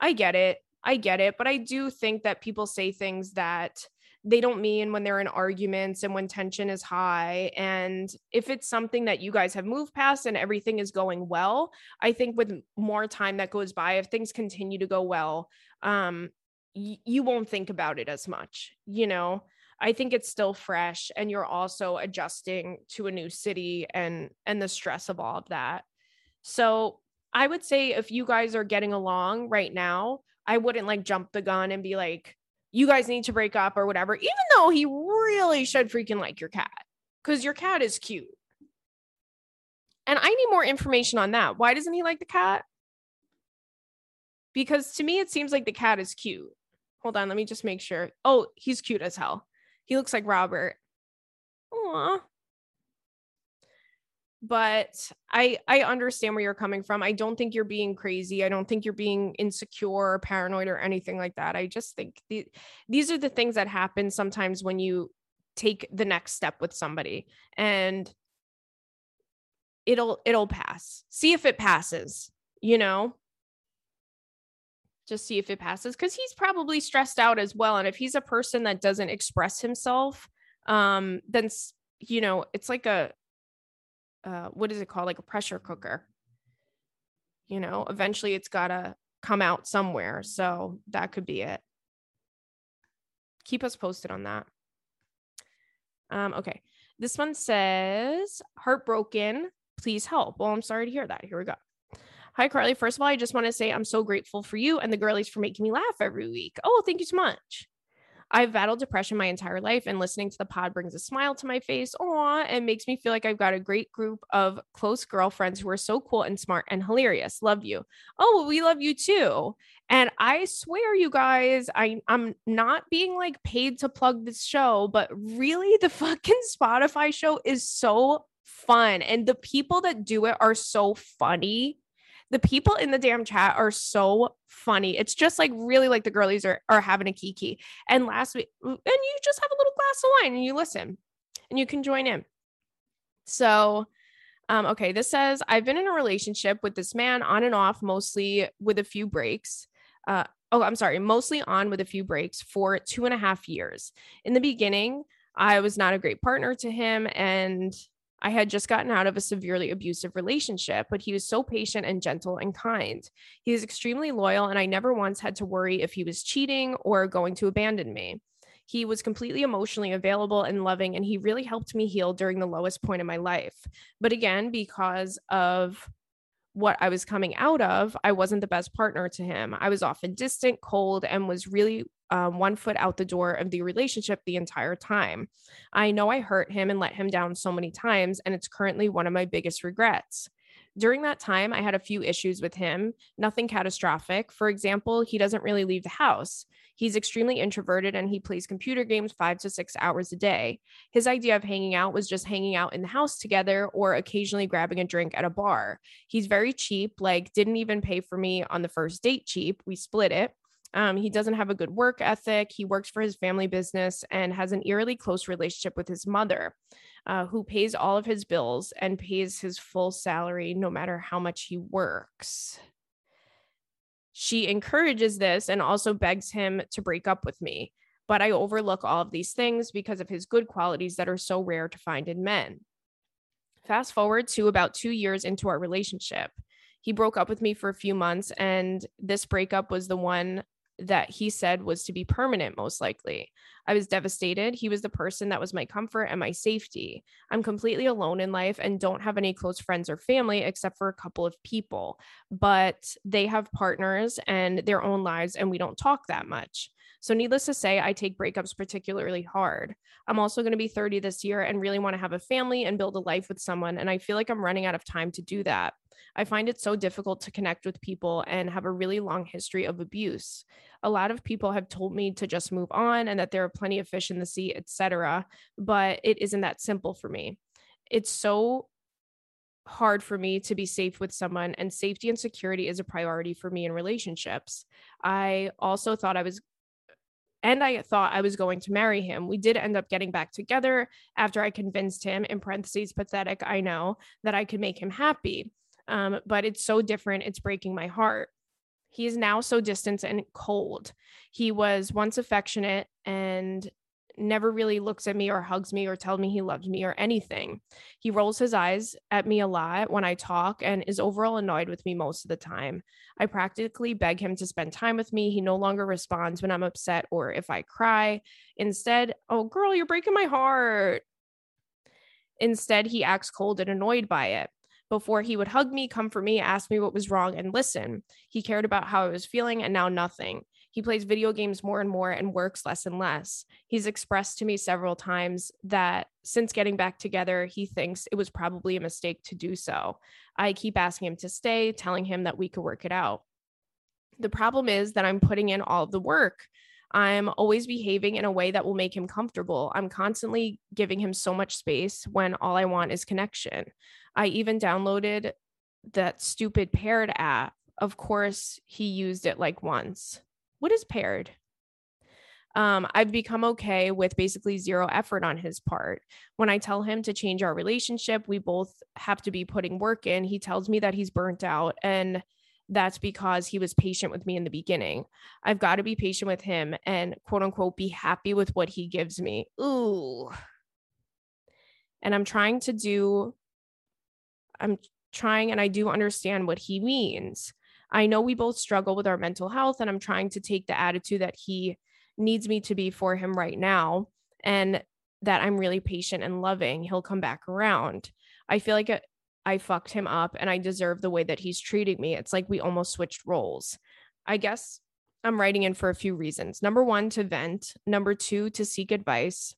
I get it. I get it. But I do think that people say things that they don't mean when they're in arguments and when tension is high. And if it's something that you guys have moved past and everything is going well, I think with more time that goes by, if things continue to go well, um, you won't think about it as much, you know. I think it's still fresh and you're also adjusting to a new city and and the stress of all of that. So, I would say if you guys are getting along right now, I wouldn't like jump the gun and be like you guys need to break up or whatever, even though he really should freaking like your cat cuz your cat is cute. And I need more information on that. Why doesn't he like the cat? Because to me, it seems like the cat is cute. Hold on, let me just make sure. Oh, he's cute as hell. He looks like Robert. Aww. But I I understand where you're coming from. I don't think you're being crazy. I don't think you're being insecure or paranoid or anything like that. I just think the, these are the things that happen sometimes when you take the next step with somebody and it'll it'll pass. See if it passes, you know? Just see if it passes because he's probably stressed out as well and if he's a person that doesn't express himself um then you know it's like a uh what is it called? Like a pressure cooker. You know eventually it's got to come out somewhere so that could be it. Keep us posted on that. Um okay. This one says heartbroken please help. Well i'm sorry to hear that. Here we go Hi, Carly. First of all, I just want to say I'm so grateful for you and the girlies for making me laugh every week. Oh, thank you so much. I've battled depression my entire life, and listening to the pod brings a smile to my face. Aw, and makes me feel like I've got a great group of close girlfriends who are so cool and smart and hilarious. Love you. Oh, well, we love you too. And I swear, you guys, I, I'm not being like paid to plug this show, but really, the fucking Spotify show is so fun. And the people that do it are so funny the people in the damn chat are so funny. It's just like really like the girlies are, are having a kiki. And last week, and you just have a little glass of wine and you listen and you can join in. So, um, okay, this says I've been in a relationship with this man on and off, mostly with a few breaks. Uh, oh, I'm sorry, mostly on with a few breaks for two and a half years. In the beginning, I was not a great partner to him and I had just gotten out of a severely abusive relationship, but he was so patient and gentle and kind. He was extremely loyal, and I never once had to worry if he was cheating or going to abandon me. He was completely emotionally available and loving, and he really helped me heal during the lowest point in my life. But again, because of what I was coming out of, I wasn't the best partner to him. I was often distant, cold, and was really um, one foot out the door of the relationship the entire time. I know I hurt him and let him down so many times, and it's currently one of my biggest regrets. During that time, I had a few issues with him, nothing catastrophic. For example, he doesn't really leave the house. He's extremely introverted and he plays computer games five to six hours a day. His idea of hanging out was just hanging out in the house together or occasionally grabbing a drink at a bar. He's very cheap, like, didn't even pay for me on the first date cheap. We split it. Um, he doesn't have a good work ethic. He works for his family business and has an eerily close relationship with his mother, uh, who pays all of his bills and pays his full salary no matter how much he works. She encourages this and also begs him to break up with me. But I overlook all of these things because of his good qualities that are so rare to find in men. Fast forward to about two years into our relationship. He broke up with me for a few months, and this breakup was the one that he said was to be permanent, most likely. I was devastated. He was the person that was my comfort and my safety. I'm completely alone in life and don't have any close friends or family except for a couple of people, but they have partners and their own lives, and we don't talk that much. So, needless to say, I take breakups particularly hard. I'm also going to be 30 this year and really want to have a family and build a life with someone. And I feel like I'm running out of time to do that. I find it so difficult to connect with people and have a really long history of abuse. A lot of people have told me to just move on and that there are plenty of fish in the sea, etc. But it isn't that simple for me. It's so hard for me to be safe with someone and safety and security is a priority for me in relationships. I also thought I was and I thought I was going to marry him. We did end up getting back together after I convinced him, in parentheses, pathetic, I know, that I could make him happy. Um, but it's so different. It's breaking my heart. He is now so distant and cold. He was once affectionate and never really looks at me or hugs me or tells me he loves me or anything. He rolls his eyes at me a lot when I talk and is overall annoyed with me most of the time. I practically beg him to spend time with me. He no longer responds when I'm upset or if I cry. Instead, oh, girl, you're breaking my heart. Instead, he acts cold and annoyed by it. Before he would hug me, comfort me, ask me what was wrong, and listen. He cared about how I was feeling, and now nothing. He plays video games more and more and works less and less. He's expressed to me several times that since getting back together, he thinks it was probably a mistake to do so. I keep asking him to stay, telling him that we could work it out. The problem is that I'm putting in all of the work. I'm always behaving in a way that will make him comfortable. I'm constantly giving him so much space when all I want is connection. I even downloaded that stupid paired app. Of course, he used it like once. What is paired? Um, I've become okay with basically zero effort on his part. When I tell him to change our relationship, we both have to be putting work in. He tells me that he's burnt out and that's because he was patient with me in the beginning. I've got to be patient with him and quote unquote be happy with what he gives me. Ooh. And I'm trying to do, I'm trying and I do understand what he means. I know we both struggle with our mental health, and I'm trying to take the attitude that he needs me to be for him right now and that I'm really patient and loving. He'll come back around. I feel like I fucked him up and I deserve the way that he's treating me. It's like we almost switched roles. I guess I'm writing in for a few reasons. Number one, to vent. Number two, to seek advice.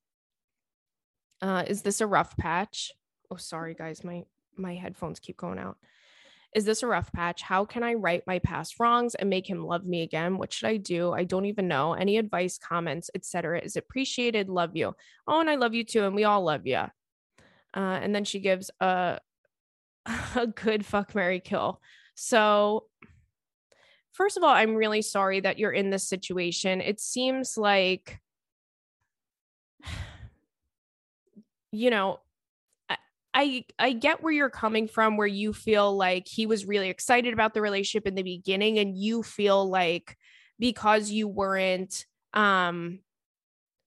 Uh, is this a rough patch? Oh, sorry, guys. My my headphones keep going out. Is this a rough patch? How can I right my past wrongs and make him love me again? What should I do? I don't even know. Any advice, comments, etc. is appreciated. Love you. Oh, and I love you too, and we all love you. Uh, and then she gives a a good fuck Mary kill. So first of all, I'm really sorry that you're in this situation. It seems like you know, I I get where you're coming from where you feel like he was really excited about the relationship in the beginning and you feel like because you weren't um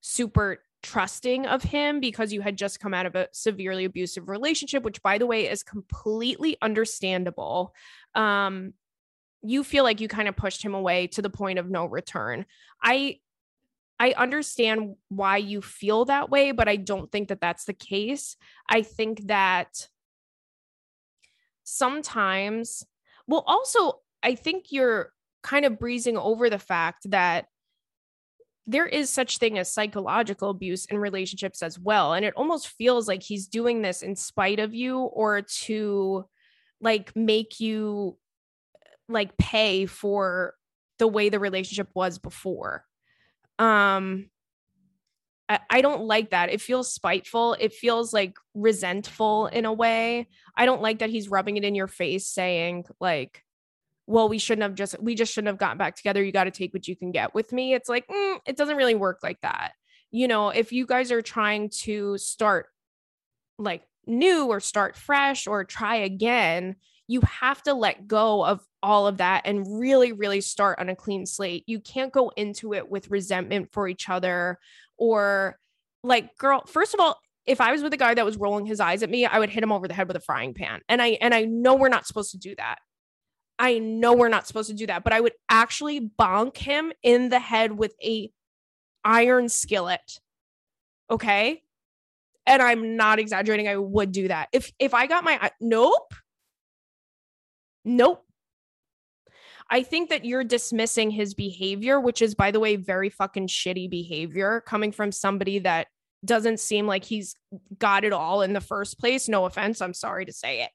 super trusting of him because you had just come out of a severely abusive relationship which by the way is completely understandable um you feel like you kind of pushed him away to the point of no return. I i understand why you feel that way but i don't think that that's the case. I think that sometimes well also i think you're kind of breezing over the fact that there is such thing as psychological abuse in relationships as well and it almost feels like he's doing this in spite of you or to like make you like pay for the way the relationship was before um I, don't like that. It feels spiteful. It feels like resentful in a way. I don't like that he's rubbing it in your face saying, like, well, we shouldn't have just, we just shouldn't have gotten back together. You got to take what you can get with me. It's like, mm, it doesn't really work like that. You know, if you guys are trying to start like new or start fresh or try again, you have to let go of all of that and really, really start on a clean slate. You can't go into it with resentment for each other or like, girl, first of all, if I was with a guy that was rolling his eyes at me, I would hit him over the head with a frying pan. And I and I know we're not supposed to do that. I know we're not supposed to do that, but I would actually bonk him in the head with a iron skillet. Okay? And I'm not exaggerating. I would do that. If if I got my nope. Nope. I think that you're dismissing his behavior, which is by the way very fucking shitty behavior coming from somebody that doesn't seem like he's got it all in the first place. No offense, I'm sorry to say it.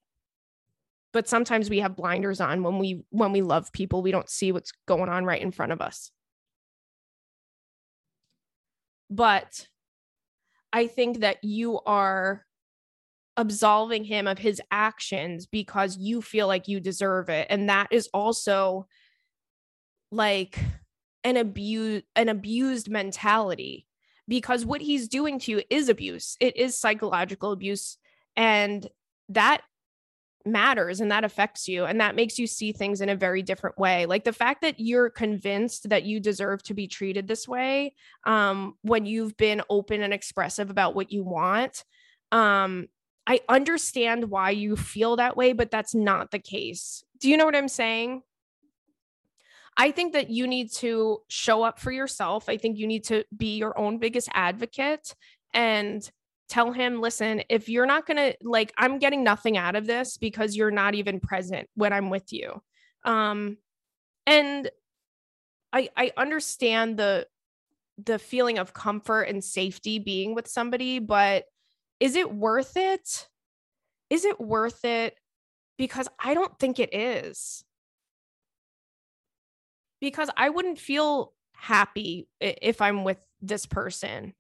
But sometimes we have blinders on when we when we love people. We don't see what's going on right in front of us. But i think that you are absolving him of his actions because you feel like you deserve it. And that is also like an abuse an abused mentality because what he's doing to you is abuse. It is psychological abuse. And that matters and that affects you and that makes you see things in a very different way. Like the fact that you're convinced that you deserve to be treated this way um when you've been open and expressive about what you want um i understand why you feel that way but that's not the case do you know what i'm saying I think that you need to show up for yourself. I think you need to be your own biggest advocate and tell him, listen, if you're not going to like, I'm getting nothing out of this because you're not even present when I'm with you. Um, and I, I understand the, the feeling of comfort and safety being with somebody, but is it worth it? Is it worth it? Because I don't think it is. Because I wouldn't feel happy if I'm with this person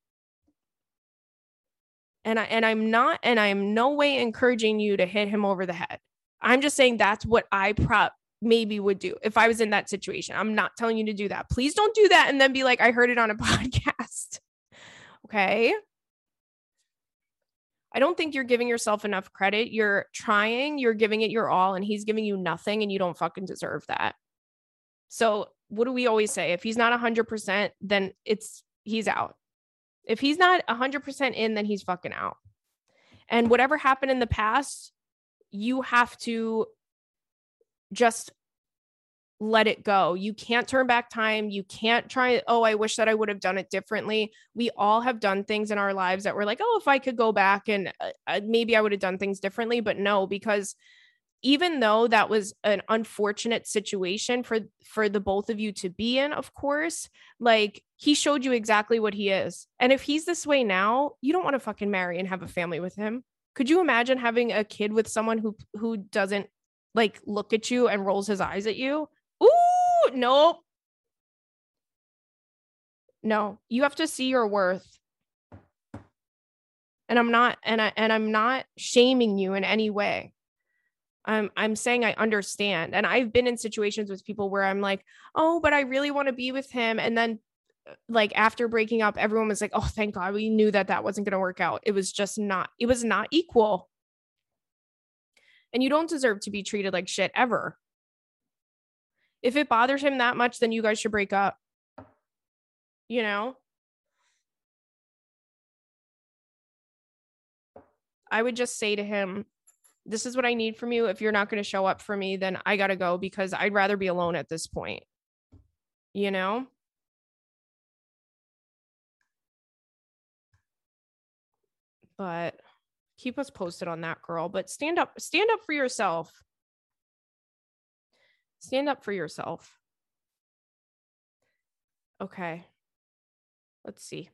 and I and I'm not and I am no way encouraging you to hit him over the head. I'm just saying that's what I prop maybe would do if I was in that situation. I'm not telling you to do that. Please don't do that and then be like I heard it on a podcast. okay? I don't think you're giving yourself enough credit. You're trying, you're giving it your all and he's giving you nothing and you don't fucking deserve that. So, what do we always say? If he's not 100%, then it's he's out. If he's not 100% in, then he's fucking out. And whatever happened in the past, you have to just let it go. You can't turn back time. You can't try, oh, I wish that I would have done it differently. We all have done things in our lives that were like, oh, if I could go back and uh, uh maybe I would have done things differently. But no, because even though that was an unfortunate situation for for the both of you to be in of course like he showed you exactly what he is and if he's this way now you don't want to fucking marry and have a family with him could you imagine having a kid with someone who who doesn't like look at you and rolls his eyes at you ooh nope no you have to see your worth and i'm not and i and i'm not shaming you in any way I'm I'm saying I understand. And I've been in situations with people where I'm like, "Oh, but I really want to be with him." And then uh, like after breaking up, everyone was like, "Oh, thank God. We knew that that wasn't going to work out. It was just not it was not equal." And you don't deserve to be treated like shit ever. If it bothers him that much, then you guys should break up. You know? I would just say to him, this is what I need from you. If you're not going to show up for me, then I got to go because I'd rather be alone at this point. You know? But keep us posted on that girl, but stand up stand up for yourself. Stand up for yourself. Okay. Let's see.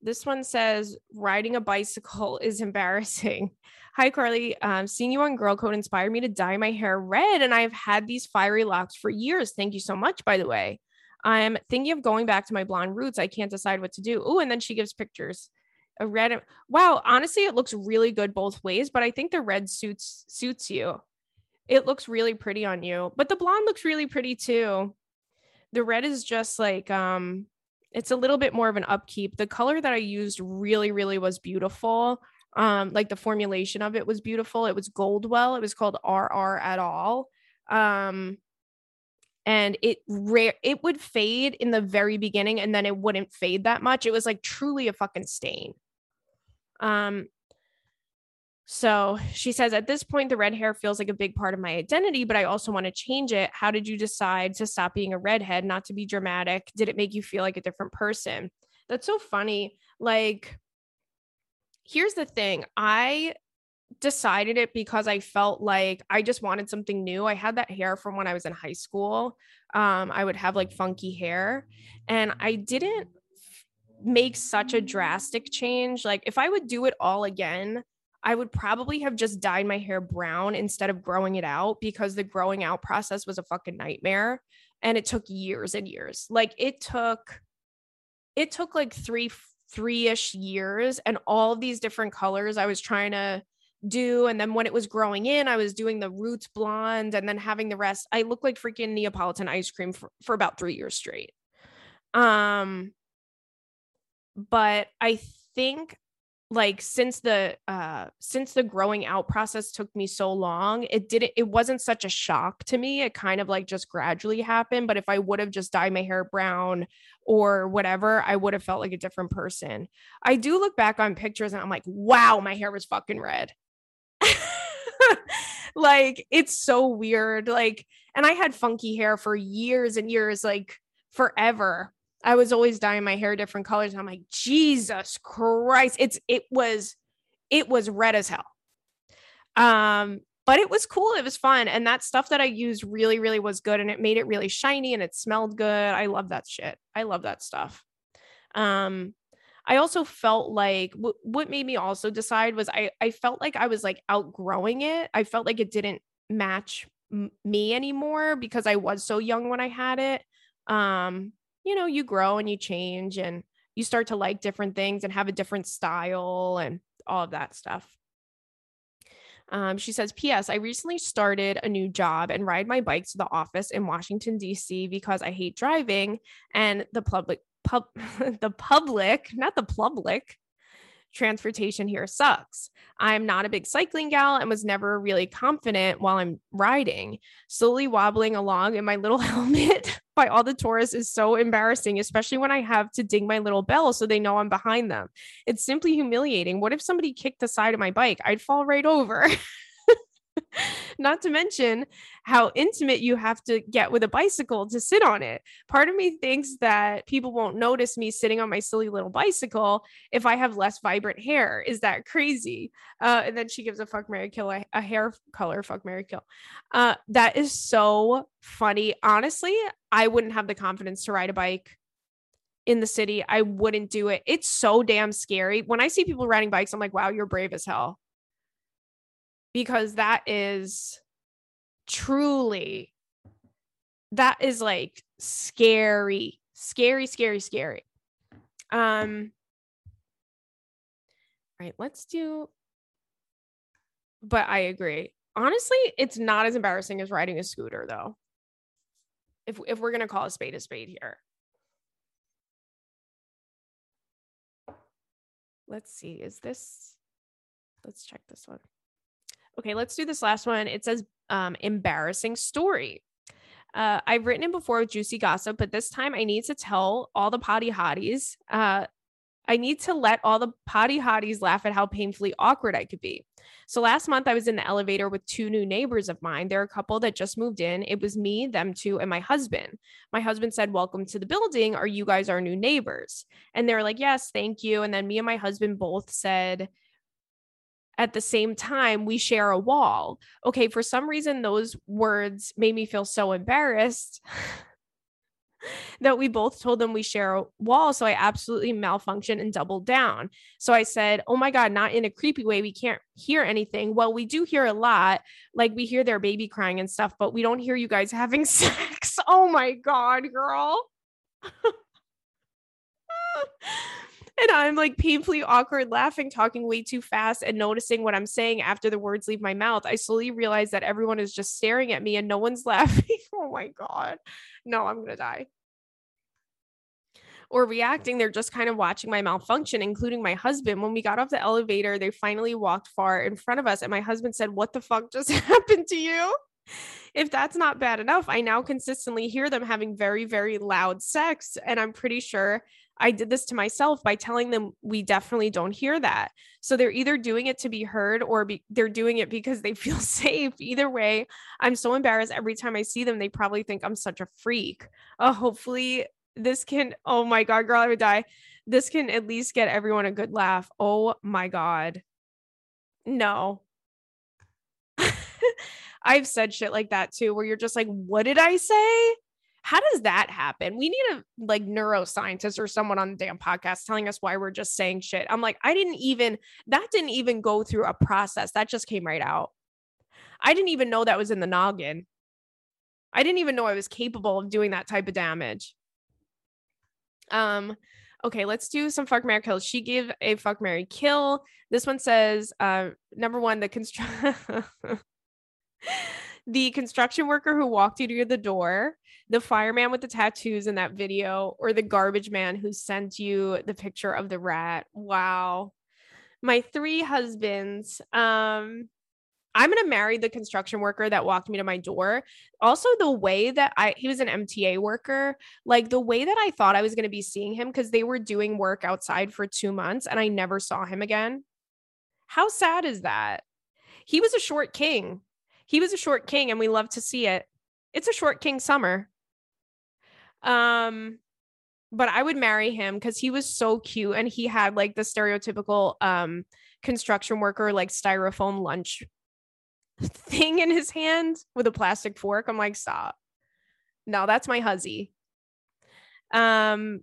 This one says riding a bicycle is embarrassing. Hi, Carly. Um, seeing you on Girl Code inspired me to dye my hair red, and I've had these fiery locks for years. Thank you so much, by the way. I'm thinking of going back to my blonde roots. I can't decide what to do. Oh, and then she gives pictures. A red. Wow, honestly, it looks really good both ways, but I think the red suits suits you. It looks really pretty on you, but the blonde looks really pretty too. The red is just like um it's a little bit more of an upkeep. The color that I used really, really was beautiful. Um, like the formulation of it was beautiful. It was Goldwell. It was called RR at all. Um, and it rare it would fade in the very beginning and then it wouldn't fade that much. It was like truly a fucking stain. Um, so she says, at this point, the red hair feels like a big part of my identity, but I also want to change it. How did you decide to stop being a redhead, not to be dramatic? Did it make you feel like a different person? That's so funny. Like, here's the thing I decided it because I felt like I just wanted something new. I had that hair from when I was in high school. Um, I would have like funky hair, and I didn't make such a drastic change. Like, if I would do it all again, I would probably have just dyed my hair brown instead of growing it out because the growing out process was a fucking nightmare and it took years and years. Like it took it took like 3 3ish years and all these different colors I was trying to do and then when it was growing in I was doing the roots blonde and then having the rest I looked like freaking Neapolitan ice cream for, for about 3 years straight. Um but I think like since the uh since the growing out process took me so long it didn't it wasn't such a shock to me. It kind of like just gradually happened but if i would have just dyed my hair brown or whatever i would have felt like a different person. I do look back on pictures and i'm like wow my hair was fucking red. Like it's so weird like and i had funky hair for years and years like forever I was always dyeing my hair different colors. I'm like, Jesus Christ. It's it was it was red as hell. Um, but it was cool. It was fun. And that stuff that I used really, really was good. And it made it really shiny and it smelled good. I love that shit. I love that stuff. Um, I also felt like w- what made me also decide was I I felt like I was like outgrowing it. I felt like it didn't match m- me anymore because I was so young when I had it. Um, you know, you grow and you change and you start to like different things and have a different style and all of that stuff. Um, she says, P.S. I recently started a new job and ride my bike to the office in Washington, D.C. because I hate driving and the public pub the public, not the public, transportation here sucks. I'm not a big cycling gal and was never really confident while I'm riding. Slowly wobbling along in my little helmet by all the tourists is so embarrassing, especially when I have to ding my little bell so they know I'm behind them. It's simply humiliating. What if somebody kicked the side of my bike? I'd fall right over. Not to mention how intimate you have to get with a bicycle to sit on it. Part of me thinks that people won't notice me sitting on my silly little bicycle if I have less vibrant hair. Is that crazy? Uh, and then she gives a fuck Mary Kill a, a hair color fuck Mary Kill. Uh, that is so funny. Honestly, I wouldn't have the confidence to ride a bike in the city. I wouldn't do it. It's so damn scary. When I see people riding bikes, I'm like, wow, you're brave as hell because that is truly that is like scary scary scary scary. Um right let's do but i agree. Honestly it's not as embarrassing as riding a scooter though. If if we're going to call a spade a spade here. Let's see is this let's check this one Okay, let's do this last one. It says um, embarrassing story. Uh, I've written it before with Juicy Gossip, but this time I need to tell all the potty hotties. Uh, I need to let all the potty hotties laugh at how painfully awkward I could be. So last month I was in the elevator with two new neighbors of mine. They're a couple that just moved in. It was me, them two, and my husband. My husband said, Welcome to the building. Are you guys our new neighbors? And they were like, Yes, thank you. And then me and my husband both said, at the same time, we share a wall. Okay, for some reason, those words made me feel so embarrassed that we both told them we share a wall. So I absolutely malfunctioned and doubled down. So I said, Oh my God, not in a creepy way. We can't hear anything. Well, we do hear a lot. Like we hear their baby crying and stuff, but we don't hear you guys having sex. Oh my God, girl. and I'm like painfully awkward, laughing, talking way too fast, and noticing what I'm saying after the words leave my mouth. I slowly realize that everyone is just staring at me and no one's laughing. oh my God. No, I'm going to die. Or reacting, they're just kind of watching my malfunction, including my husband. When we got off the elevator, they finally walked far in front of us, and my husband said, What the fuck just happened to you? if that's not bad enough, I now consistently hear them having very, very loud sex. And I'm pretty sure I did this to myself by telling them we definitely don't hear that. So they're either doing it to be heard or be, they're doing it because they feel safe. Either way, I'm so embarrassed every time I see them. They probably think I'm such a freak. Oh, hopefully this can, oh my God, girl, I would die. This can at least get everyone a good laugh. Oh my God. No. I've said shit like that too, where you're just like, what did I say? How does that happen? We need a like neuroscientist or someone on the damn podcast telling us why we're just saying shit. I'm like, I didn't even, that didn't even go through a process. That just came right out. I didn't even know that was in the noggin. I didn't even know I was capable of doing that type of damage. Um, okay, let's do some fuck Mary kills. She gave a fuck Mary kill. This one says, uh, number one, the construct the construction worker who walked you to the door the fireman with the tattoos in that video or the garbage man who sent you the picture of the rat. Wow. My three husbands. Um I'm going to marry the construction worker that walked me to my door. Also the way that I he was an MTA worker, like the way that I thought I was going to be seeing him cuz they were doing work outside for 2 months and I never saw him again. How sad is that? He was a short king. He was a short king and we love to see it. It's a short king summer. Um, but I would marry him because he was so cute and he had like the stereotypical um construction worker like styrofoam lunch thing in his hand with a plastic fork. I'm like, stop. No, that's my huzzy. Um,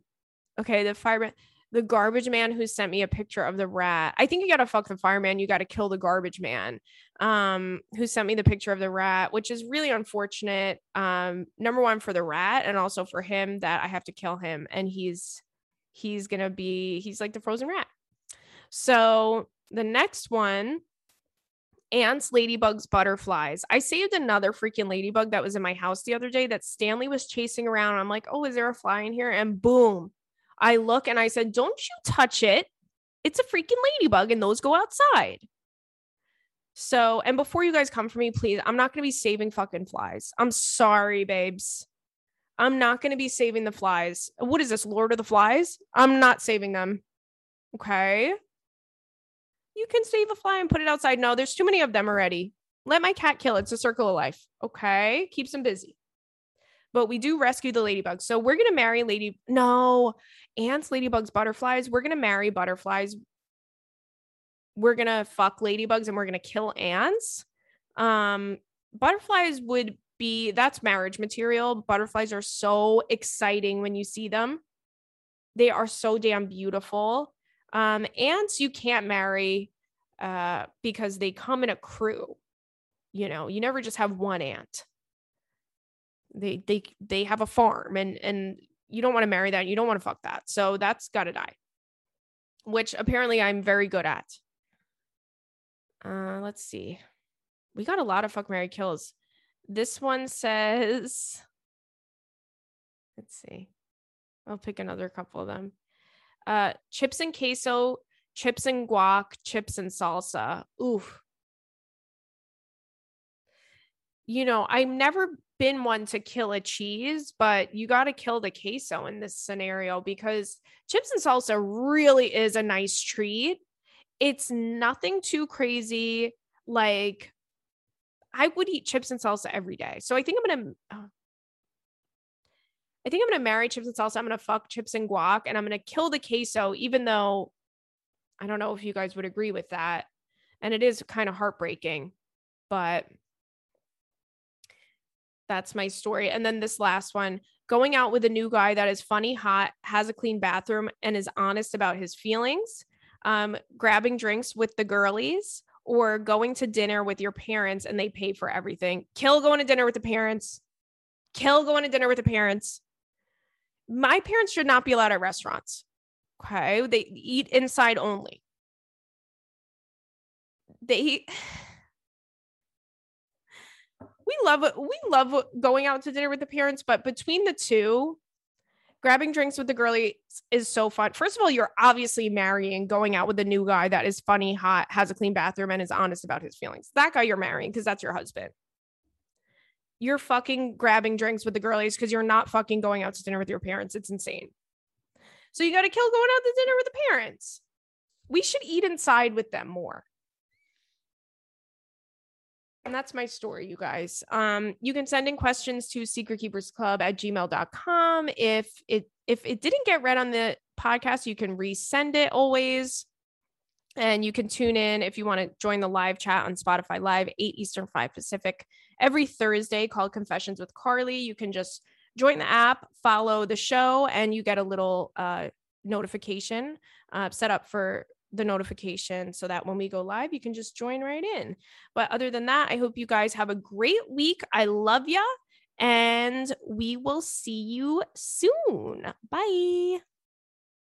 okay, the fireman the garbage man who sent me a picture of the rat. I think you got to fuck the fireman. You got to kill the garbage man um, who sent me the picture of the rat, which is really unfortunate. Um, number one for the rat and also for him that I have to kill him. And he's, he's going to be, he's like the frozen rat. So the next one ants, ladybugs, butterflies. I saved another freaking ladybug that was in my house the other day that Stanley was chasing around. I'm like, oh, is there a fly in here? And boom, I look and I said, Don't you touch it. It's a freaking ladybug and those go outside. So, and before you guys come for me, please, I'm not going to be saving fucking flies. I'm sorry, babes. I'm not going to be saving the flies. What is this, Lord of the Flies? I'm not saving them. Okay. You can save a fly and put it outside. No, there's too many of them already. Let my cat kill it. It's a circle of life. Okay. Keeps them busy. But we do rescue the ladybugs. So we're going to marry lady. No, ants, ladybugs, butterflies. We're going to marry butterflies. We're going to fuck ladybugs and we're going to kill ants. Um, butterflies would be that's marriage material. Butterflies are so exciting when you see them. They are so damn beautiful. Um, ants you can't marry uh, because they come in a crew. You know, you never just have one ant. They they they have a farm and and you don't want to marry that. You don't want to fuck that. So that's got to die, which apparently I'm very good at. Uh, let's see. We got a lot of fuck Mary kills. This one says, let's see. I'll pick another couple of them. Uh, chips and queso, chips and guac, chips and salsa. Oof. You know, I'm never been one to kill a cheese, but you got to kill the queso in this scenario because chips and salsa really is a nice treat. It's nothing too crazy. Like, I would eat chips and salsa every day. So I think I'm going to. Oh. I think I'm gonna marry chips and salsa. I'm gonna fuck chips and guac, and I'm gonna kill the queso, even though I don't know if you guys would agree with that. And it is kind of heartbreaking, but that's my story. And then this last one going out with a new guy that is funny, hot, has a clean bathroom, and is honest about his feelings, um, grabbing drinks with the girlies, or going to dinner with your parents and they pay for everything. Kill going to dinner with the parents. Kill going to dinner with the parents. My parents should not be allowed at restaurants. Okay. They eat inside only. They we love we love going out to dinner with the parents, but between the two, grabbing drinks with the girlie is so fun. First of all, you're obviously marrying, going out with a new guy that is funny, hot, has a clean bathroom, and is honest about his feelings. That guy you're marrying because that's your husband. You're fucking grabbing drinks with the girlies because you're not fucking going out to dinner with your parents. It's insane. So you got to kill going out to dinner with the parents. We should eat inside with them more. And that's my story, you guys. Um, you can send in questions to secretkeepersclub at gmail.com. If it if it didn't get read on the podcast, you can resend it always. And you can tune in if you want to join the live chat on Spotify Live, 8 Eastern, 5 Pacific, every Thursday called Confessions with Carly. You can just join the app, follow the show, and you get a little uh, notification uh, set up for the notification so that when we go live, you can just join right in. But other than that, I hope you guys have a great week. I love ya. And we will see you soon. Bye.